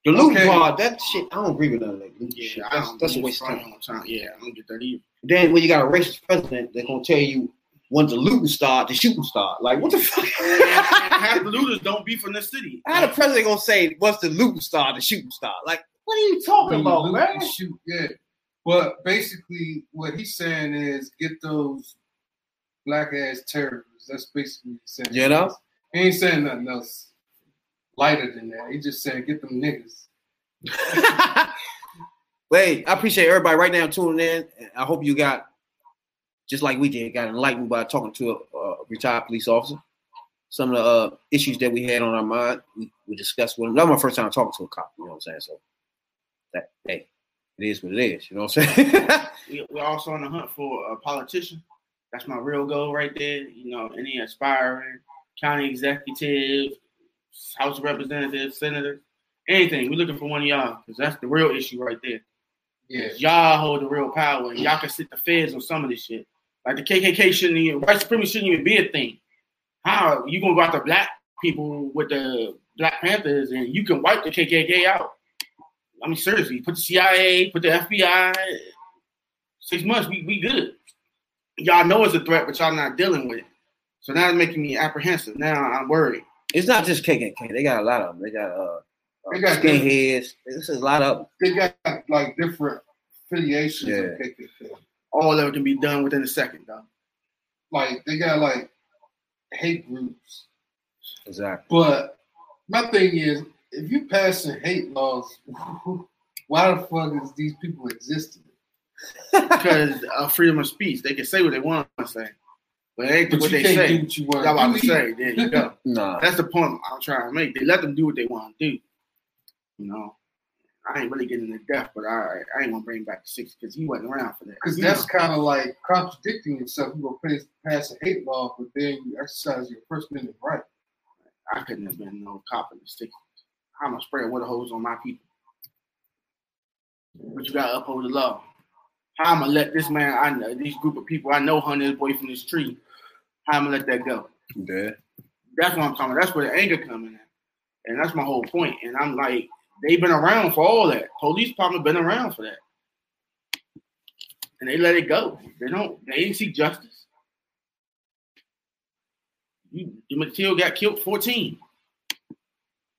The loot Okay. part, that shit, I don't agree with none of that loot Yeah, shit. That's, don't that's a waste of time. on time. Yeah, I don't get that either. Then when you got a racist president, they're gonna tell you when the looting start, the shooting start. Like what the fuck? And half the looters don't be from the city. How the president gonna say once the looting start, the shooting start? Like what are you talking When you about, loot man? and Shoot, yeah. But basically, what he's saying is get those black ass terrorists. That's basically what he's saying. You know? He ain't saying nothing else lighter than that. He just saying get them niggas. Wait, I appreciate everybody right now tuning in. I hope you got, just like we did, got enlightened by talking to a, a retired police officer. Some of the uh, issues that we had on our mind, we, we discussed with him. That was my first time talking to a cop. You know what I'm saying? So that hey, it is what it is. You know what I'm saying? We, we're also on the hunt for a politician. That's my real goal right there. You know, any aspiring county executive, House of Representatives, senators, anything. We're looking for one of y'all because that's the real issue right there. Yeah. Y'all hold the real power and y'all can sit the feds on some of this shit. Like the KKK shouldn't even, white supremacy shouldn't even be a thing. How you gonna go after black people with the Black Panthers and you can wipe the KKK out? I mean, seriously, put the CIA, put the FBI. Six months, we we good. Y'all know it's a threat, but y'all not dealing with it. So now it's making me apprehensive. Now I'm worried. it's not just KKK. They got a lot of them. They got uh, They got skinheads. This is a lot of them. They got like different affiliations Yeah. of KKK. All of it can be done within a second, though. Like they got like hate groups. Exactly. But my thing is, if you passing hate laws, why the fuck is these people existing? Because of freedom of speech, they can say what they want to say, but it ain't But what you they can't say. do what you want Y'all about to to say. There you go. Nah. That's the point I'm trying to make. They let them do what they want to do. You know, I ain't really getting into depth, but I I ain't gonna bring back the six because he wasn't around for that. Because that's kind of like contradicting yourself. You gonna pass, pass a hate law, but then you exercise your First Amendment right. I couldn't have been no cop in the sticks. I'm gonna spray water hose on my people. But you gotta uphold the law. How I'm gonna let this man, I know these group of people I know hung this boy from this tree. How I'm gonna let that go? Yeah. That's what I'm talking. About. That's where the anger coming in, and that's my whole point. And I'm like, they've been around for all that. Police department been around for that, and they let it go. They don't. They didn't seek justice. You, Mateo got killed 14.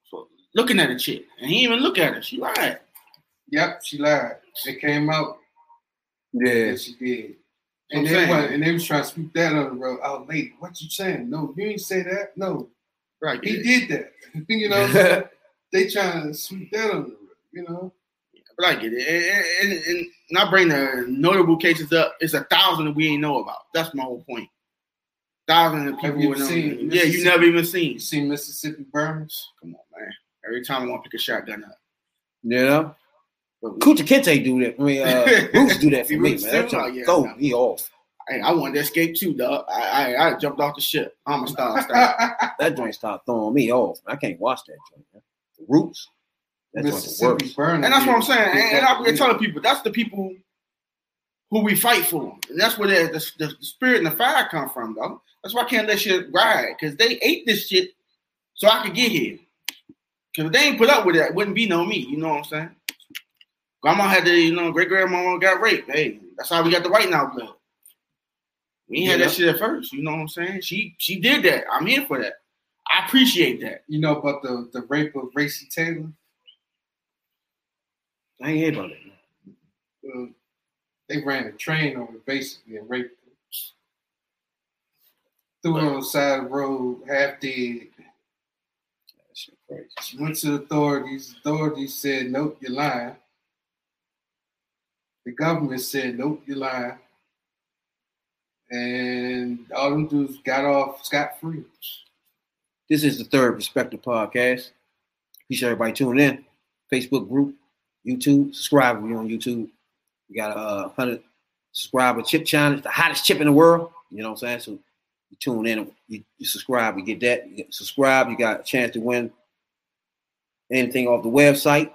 So looking at a chick, and he didn't even look at her. She lied. Yep, she lied. It came out Yeah. that she did. And they, saying. and they was trying to sweep that on the road Oh, lady, what you saying? No, you ain't say that. No, Right. he did that. you know, what I'm saying? they trying to sweep that under the rug. You know, But I get it. And, and, and not bring the notable cases up. It's a thousand that we ain't know about. That's my whole point. Thousand of Have people. you seen yeah, you never even seen. you seen Mississippi Burns? Come on, man. Every time I want to pick a shotgun up. You know? But Kunta Kinte do that. I mean, uh, Roots do that for me, Roots man. That too? Oh, jump yeah, go no. me off. Hey, I wanted to escape too, dog. I, I I jumped off the ship. I'm a star star. That joint start throwing me off. I can't watch that joint. Man. The Roots. That's Mississippi worst. Burns. and that's what I'm saying. And, and I've been telling people that's the people who we fight for. And that's where the, the, the spirit and the fire come from, though. That's why I can't let shit ride. Because they ate this shit so I could get here. Because if they ain't put up with it, it wouldn't be no me. You know what I'm saying? Grandma had to, you know, great grandmama got raped. Hey, that's how we got the white now blood. We ain't had that shit at first. You know what I'm saying? She she did that. I'm here for that. I appreciate that. You know about the, the rape of Recy Taylor? I ain't hear about it. Uh, they ran a train on basically and raped her. Threw her on the side of the road, half dead. That shit crazy. She went to the authorities. Authorities said, nope, you're lying. The government said, nope, you're lying. and all them dudes got off scot free. This is the Third Perspective Podcast. Appreciate everybody tuning in. Facebook group, YouTube. Subscribe if you're on YouTube. We got a uh, 100 subscriber chip challenge, the hottest chip in the world. You know what I'm saying? So you tune in, you, you subscribe, you get that. You get subscribe, you got a chance to win anything off the website.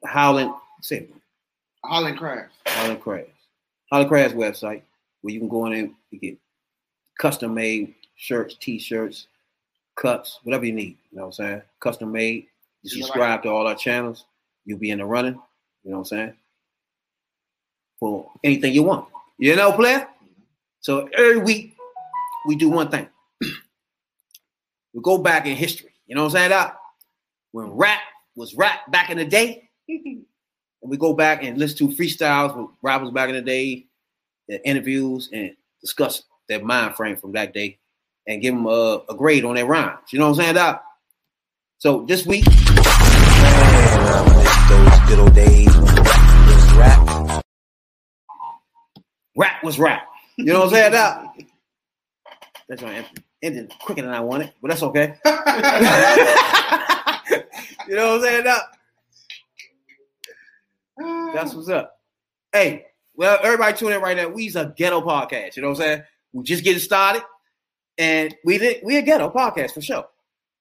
The Howland, say it, Holland Crafts. Holland Crafts. Holland Crafts website where you can go in and get custom made shirts, t-shirts, cups, whatever you need. You know what I'm saying? Custom made. You subscribe to all our channels, you'll be in the running. You know what I'm saying? For anything you want. You know, player? So every week we do one thing. we go back in history. You know what I'm saying? Doc? When rap was rap back in the day, and we go back and listen to freestyles with rappers back in the day, their interviews, and discuss their mind frame from that day, and give them a, a grade on their rhymes. You know what I'm saying, Doc? So this week, man, those good old days was rap. Rap was rap. You know what I'm saying, Doc? That's right. Ended quicker than I wanted, but that's okay. you know what I'm saying, Doc? That's what's up. Hey, well, everybody tune in right now. We's a ghetto podcast. You know what I'm saying? We just getting started, and we did we a ghetto podcast for sure.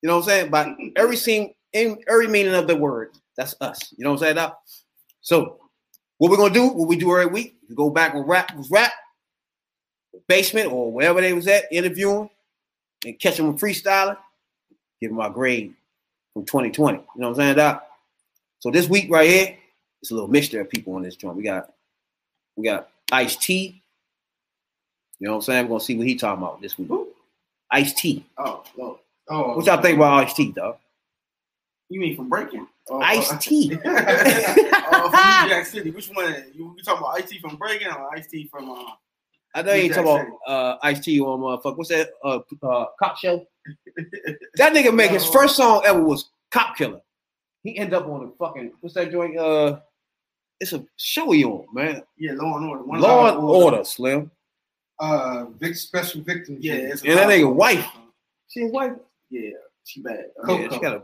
You know what I'm saying? By every scene, in every meaning of the word, that's us. You know what I'm saying? So, what we're gonna do? What we do every week? We go back with rap, with rap, basement or wherever they was at, interviewing, and catch them freestyling. Give them our grade from 2020. You know what I'm saying, Doc? So this week right here, it's a little mixture of people on this joint. We got we got Ice T. You know what I'm saying? We're gonna see what he talking about this week. Ice T. Oh, Lord. Oh, What y'all think about Ice T, though? You mean from Breaking? Oh, Ice oh, T. oh, from New Jack City. Which one? You, you talking about Ice T from Breaking or Ice T from? Uh, I know you ain't talking about uh, Ice T on motherfucker. What's that? Uh, uh, cop show. That nigga make his first song ever was Cop Killer. He end up on the fucking what's that joint? Uh, it's a show he on, man. yeah, Law and Order. One Law and Order, Slim. Uh, Vic Special Victims. Yeah, it's And that nigga wife. She his wife. Yeah, she bad. Coco. Yeah, she got a.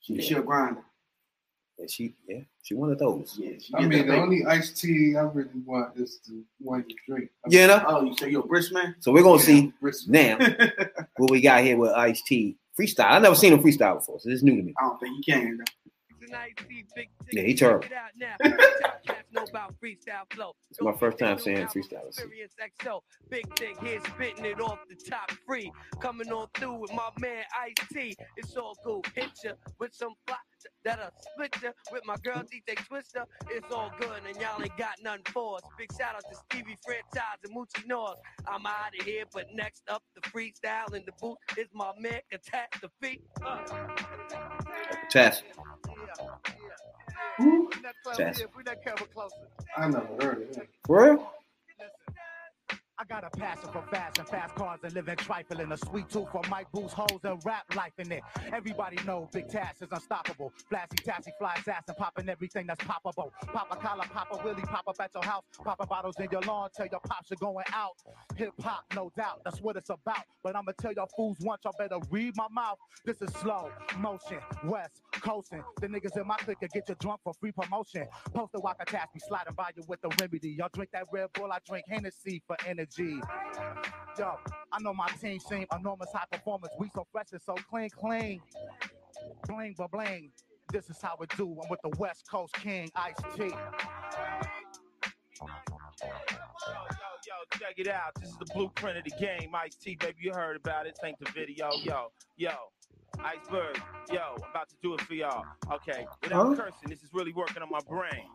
She, she a grinder. Yeah, she yeah, she one of those. Yeah, she I mean, the baby. only iced tea I really want is the one you drink. I Yeah, no? Oh, you say you're a British man? So we're gonna see Bristol. now what we got here with Ice T freestyle. I never seen him freestyle before, so this is new to me. I don't think you can. Though. Yeah, he terrible. It's my first time saying freestyle. XO, big dick here spitting it off the top free. Coming on through with my man Ice T. It's all good. Hit ya with some fly that'll split ya with my girl DJ Twister. It's all good and y'all ain't got nothing for us. Big shout out to Stevie Franchise and Moochie North. I'm out of here, but next up the freestyle in the booth is my man Catastrophe. Uh, Test. Who? Test. Bring that camera closer. I never heard of him. For real? I got a passion for fast and fast cars and living trifling. A sweet tooth for Mike Boost hoes and rap life in it. Everybody know Big Tash is unstoppable. Flashy, tassy, fly assassin, popping everything that's poppable. Pop a collar, pop a willie, pop up at your house, popping bottles in your lawn, tell your pops you're going out. Hip hop, no doubt, that's what it's about. But I'ma tell y'all fools once, y'all better read my mouth. This is slow motion, west coasting. The niggas in my clique get you drunk for free promotion. Poster walk attach me, sliding by you with the remedy. Y'all drink that Red Bull, I drink Hennessy for energy. Yo, I know my team seem enormous high performance. We so fresh and so clean, clean. Bling, ba bling. This is how we do. I'm with the West Coast King, Ice T. Yo, yo, yo, check it out. This is the blueprint of the game. Ice T, baby, you heard about it. Thank the video. Yo, yo. Iceberg, yo, I'm about to do it for y'all. Okay, without Huh? cursing, this is really working on my brain.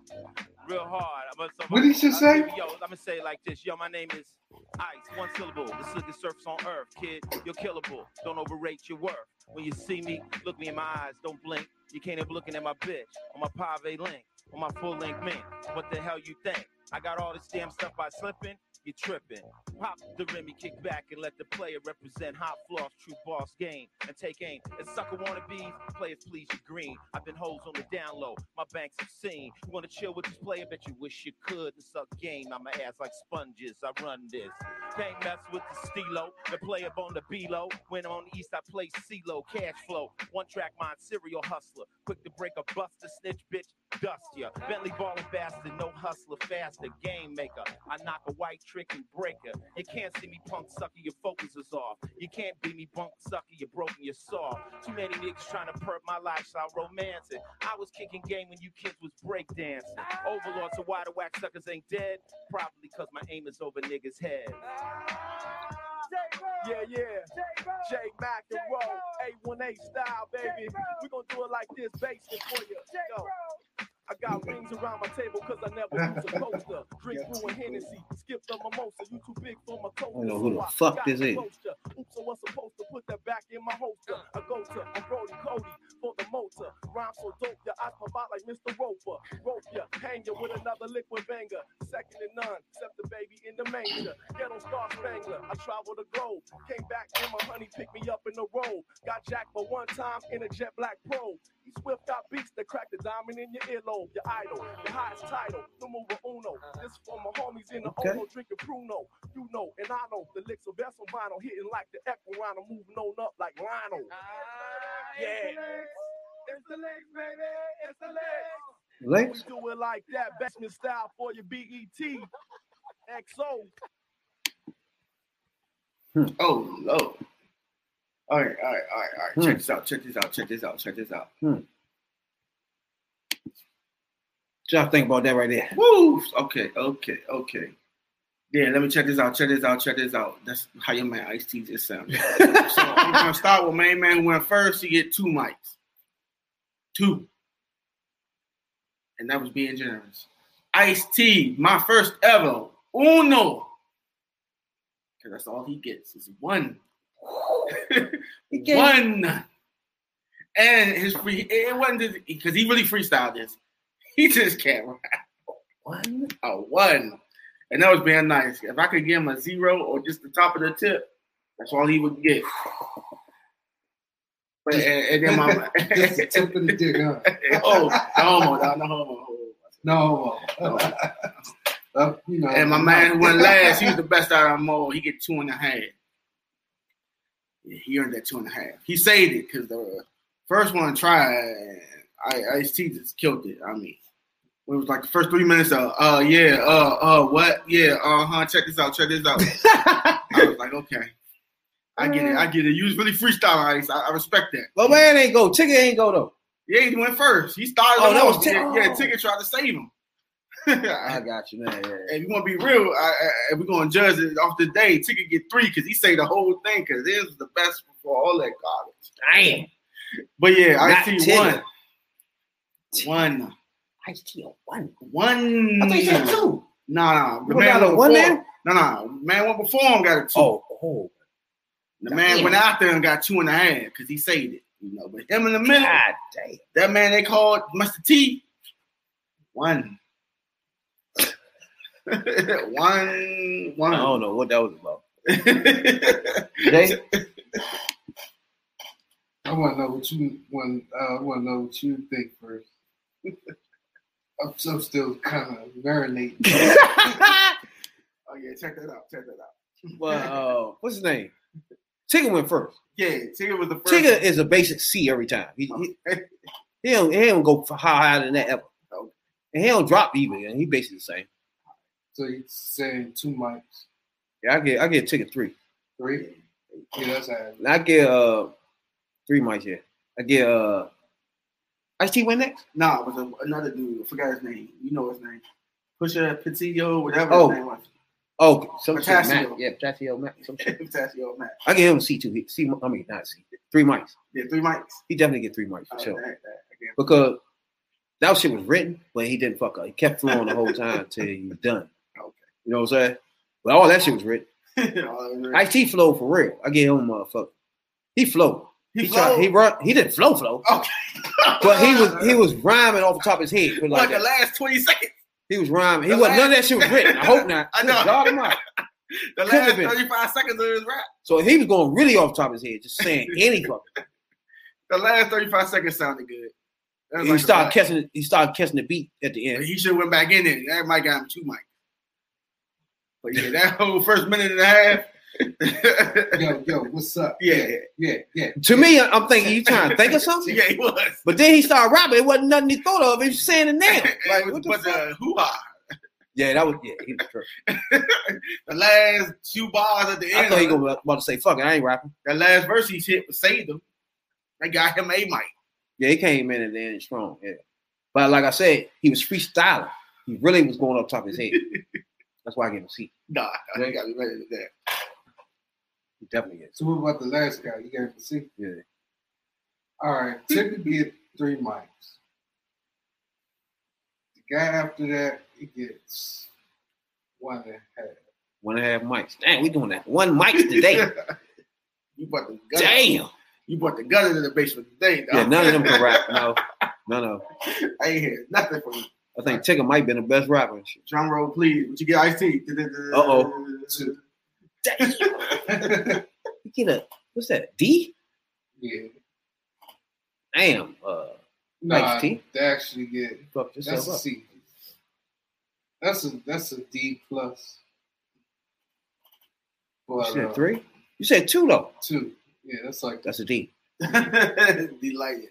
Real hard. I'm gonna, What did you say? Yo, I'm gonna say it like this. Yo, my name is Ice, one syllable. The slickest surface on earth, kid. You're killable. Don't overrate your worth. When you see me, look me in my eyes. Don't blink. You can't even looking at my bitch on my Pave link, on my full length man. What the hell you think? I got all this damn stuff by slipping. You're tripping. Pop the Remy, kick back and let the player represent hot floss, true boss game, and take aim. And sucker wannabes, players please you green. I've been hoes on the down low, my banks have seen. You wanna chill with this player? Bet you wish you could and suck game. I'm my ass like sponges. I run this. Can't mess with the stilo. The player on the B-low. When on the east, I play C-low. Cash flow. One track mind, serial hustler. Quick to break a bust buster, snitch bitch, dust ya. Bentley balling bastard, no hustler, faster, game maker. I knock a white trick and breaker. You can't see me punk sucker, your focus is off. You can't be me bunk sucker, you're broken, you're soft. Too many niggas trying to perp my lifestyle, romancing. I was kicking game when you kids was breakdancing. Overlord, so why the whack suckers ain't dead? Probably cause my aim is over niggas' head. Yeah, yeah. J Mac and Roll, A1A style, baby. We gonna do it like this, basement for you. Go. I got rings around my table cause I never use a coaster. Drink brew and Hennessy, skip the mimosa. You too big for my coaster. I don't know who the so I fuck got this is. Oops, so I'm supposed to put that back in my holster. I go to I'm Brody Cody for the motor. Rhyme so dope, your eyes pop out like Mr. Roper. Rope ya, hang ya with another liquid banger. Second to none, except the baby in the manger. Ghetto star spangler, I travel the globe. Came back and my honey picked me up in the road. Got jacked for one time in a jet black pro. He swift got beats that crack the diamond in your earlobe. Your idol, your highest title, numero uno. This for my homies in the Okay. Ono drinking Pruno. You know, and I know the licks of vessel vinyl hitting like the echo round and moving on up like Lionel. Ah, yeah. It's the legs, baby. It's the legs. Legs? We do it like that. Basement style for your BET. XO. Hmm. Oh, Lord. All right, all right, all right, all right. Hmm. Check this out. Check this out. Check this out. Check this out. What y'all think about that right there? Woo! Okay, okay, okay. Yeah, let me check this out. Check this out. Check this out. That's how your man Ice T just sounded. so I'm gonna start with main man went first. He get two mics, two, and that was being generous. Ice T, my first ever uno, because that's all he gets is one, one. And his free, it wasn't because he really freestyled this. He just can't rap. One, a one, and that was being nice. If I could give him a zero or just the top of the tip, that's all he would get. But and, and then my Just of the dick, huh? oh, no homo, no, no homo. No homo. Uh, you know, And my man who went last, he was the best out of them all. He get two and a half. He earned that two and a half. He saved it because the first one tried, I Ice T just killed it. I mean, it was like the first three minutes of, uh, yeah, uh, uh, what, yeah, uh huh. Check this out, check this out. I was like, okay, I get it, I get it. You was really freestyling, Ice. I, I respect that. But man ain't go. Ticket ain't go though. Yeah, he went first. He started. Oh, that was. Ticket. Yeah, yeah, Ticket tried to save him. I got you, man. Yeah. If you want to be real, I, I, we're going to judge it off the day, Ticket get three because he say the whole thing because it was the best before all that garbage. Damn. But yeah, I Not see Tigger. one. One. I see one. One. I thought you said two. Nah, nah. The man got a went one before- there? No, no. Man went before him got a two. Oh, oh. The man Damn. went out there and got two and a half because he saved it. You know, but him in the middle, God damn. that man they called Mr. T. One. One, one. I don't know what that was about. Jay? I want to know what you want. Uh, I want to know what you think first. I'm, so still kind of marinating. Oh yeah, check that out. Check that out. Well, uh, what's his name? Tigger went first. Yeah, Tigger was the first. Tigger is a basic C every time. He, he, he don't he don't go for higher than that ever. And he don't drop either. And he basically the same. So he's saying two mics, Yeah, I get I get Tigger three. three. Yeah, that's how. I get uh three mics here. I get uh Ice T went next. Nah, it was a, another dude. I forgot his name. You know his name. Pusha Patillo, whatever Oh. his name was. Oh, some shit, Matt. Yeah, Potassio Matt. Some shit. Potassio Matt. I get him a C two. C I mean not C. Three mics. Yeah, three mics. He definitely get three mics for Oh, sure. that- that- Because that shit was written, but he didn't fuck up. He kept flowing the whole time till he was done. You know what I'm saying? But all that shit was written. Ice flow for real. I get him a motherfucker. He flow. He tried- he run. He didn't flow flow, Okay. but he was he was rhyming off the top of his head. Like Like the last 20 seconds. He was rhyming. He the wasn't none of that shit was written. I hope not. I know. God Almighty. The Could've last 35 seconds of his rap. So he was going really off the top of his head, just saying any fucking. The last 35 seconds sounded good. He like started catching. He started catching the beat at the end. He should have went back in there. That might got him two mics. But yeah, that whole first minute and a half. yo, yo, what's up? Yeah, yeah, yeah. To me, I'm thinking you trying to think of something. Yeah, he was. But then he started rapping. It wasn't nothing he thought of. He was saying it now. Like what the but fuck? Uh, the hoo ha, Yeah, that was yeah. He was tripping. the last two bars at the end. I end. thought he was about to say, "Fuck it, I ain't rapping." that last verse he hit was saved him. They got him a mic. Yeah, he came in and then strong. Yeah, but like I said, he was freestyling. He really was going up top of his head. That's why I gave him a seat. Nah, I got me ready to that. He definitely is. So what about the last guy? You got to see. Yeah. All right, Tigger get three mics. The guy after that, he gets one and a half. One and a half mics. Damn, we doing that. One mic today. You brought the gun. Damn. You brought the gun into the basement today. Yeah, dog. none of them can rap. No, none of them. I ain't hear nothing from you. I think Tigger might be the best rapper. and shit. Drum roll, please. Would you get Ice T? Uh-oh. You get a what's that? D? Yeah. Damn. Uh, Ice T? they actually get fuck that's a up. C. That's a that's a D plus. You said uh, three? You said two though. Two. Yeah, that's like That's a D. Delighted.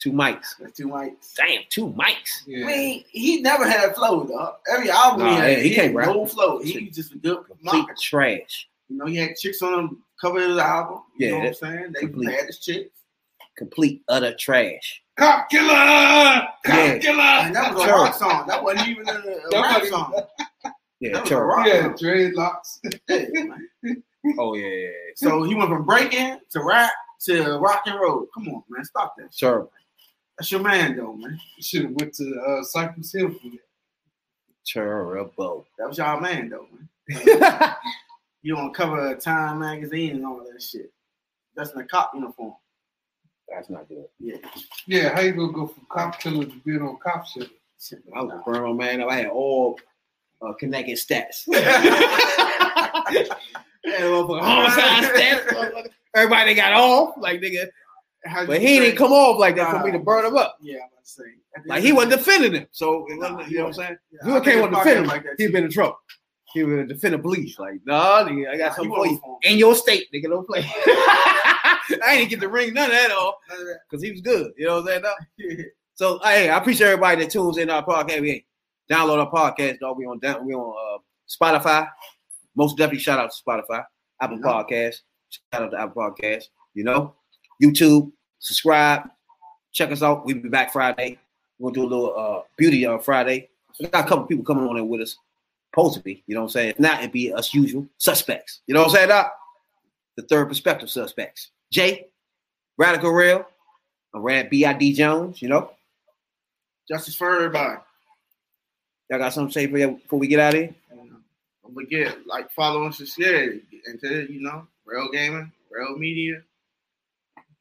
Two mics. That's two mics. Damn, two mics. Yeah. I mean, he never had flow, though. Every album Nah, he had, he he, can't had no flow. He was just a good Complete mocker. trash. You know, he had chicks on him cover his album. You Yeah, know what I'm saying? They complete. had his chicks. Complete utter trash. Cop killer! Cop Yeah. killer! And that was a rock song. That wasn't even a, a That rap song. Yeah, That was a terrible. rock Yeah, song. dreadlocks. Yeah. Oh yeah, yeah, yeah. So he went from breaking to rap to rock and roll. Come on, man. Stop that. shit. Terrible. That's your man, though, man. You should have went to uh, Cypress Hill for that. Terrible. That was y'all man, though, man. You on cover of Time magazine and all that shit. That's in a cop uniform. That's not good. Yeah. Yeah, how you gonna go from cop killer to being on cop shit? I was a burn man. I had all uh, connected stats. Homicide stats. Everybody got off, like nigga. How'd But he didn't come off like that for me to burn him up. Yeah, I'm about to say. Like he wasn't defending him. So it wasn't, Nah, you know what I'm saying? Yeah, I came on it's defend him, like that, he'd been in trouble. He would defend the police. Like, nah, nigga, I got something for you. wrong for him. In your state, nigga, don't play. I didn't get the ring none of that off because he was good. You know what I'm saying? So hey, I appreciate everybody that tunes in our podcast. We download our podcast, dog. We on down, we on uh, Spotify. Most definitely shout out to Spotify, Apple. Podcast. Shout out to Apple Podcast. You know, YouTube. Subscribe. Check us out. We'll be back Friday. Gonna do a little uh, beauty on Friday. We got a couple people coming on there with us. Supposed to be, you know what I'm saying? If not, it'd be us usual suspects. You know what I'm saying? Doc? The third perspective suspects. Jay, Radical Rail, I'm Rad B.I.D. Jones, you know. Justice for everybody. Y'all got something to say for you before we get out of here? Don't forget, like, follow us and. Into you know, real gaming, real media,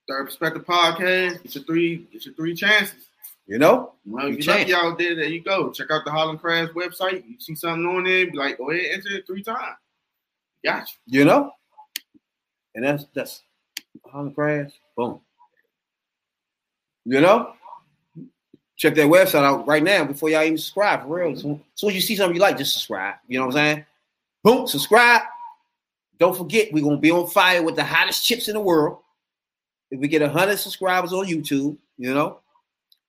third perspective podcast. It's your three. It's your three chances. You know? You know, You if you're lucky out there, there you go. Check out the Holland Crafts website. You see something on there, be like, go ahead, enter it three times. Got you. You know? And that's that's Holland Crafts. Boom. You know? Check that website out right now before y'all even subscribe. For real. As soon as soon as you see something you like, just subscribe. You know what I'm saying? Boom, subscribe. Don't forget, we're gonna be on fire with the hottest chips in the world. If we get hundred subscribers on YouTube, you know,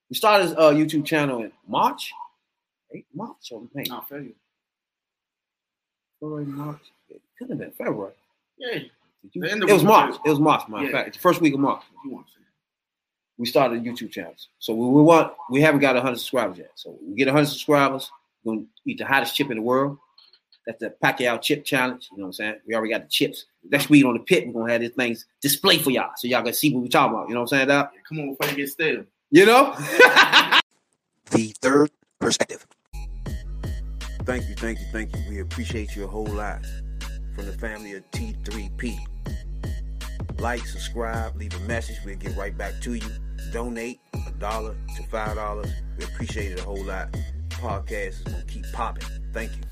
we started a uh, YouTube channel in March, eight March or May. No, you. February, March. It could have been February. Yeah. You- It was. March. It was March, matter Yeah. fact. The first week of March. You want to say? We started YouTube channels. So we, we want we haven't got hundred subscribers yet. So we get hundred subscribers, we're gonna eat the hottest chip in the world. That's the Paqui chip challenge. You know what I'm saying? We already got the chips. Next week on the pit, we're gonna have these things display for y'all so y'all can see what we talking about. You know what I'm saying? Doc? Yeah, come on before you get stale. You know? The third perspective. Thank you, thank you, thank you. We appreciate you a whole lot. From the family of T3P. Like, subscribe, leave a message. We'll get right back to you. Donate a dollar to five dollars. We appreciate it a whole lot. Podcast is gonna keep popping. Thank you.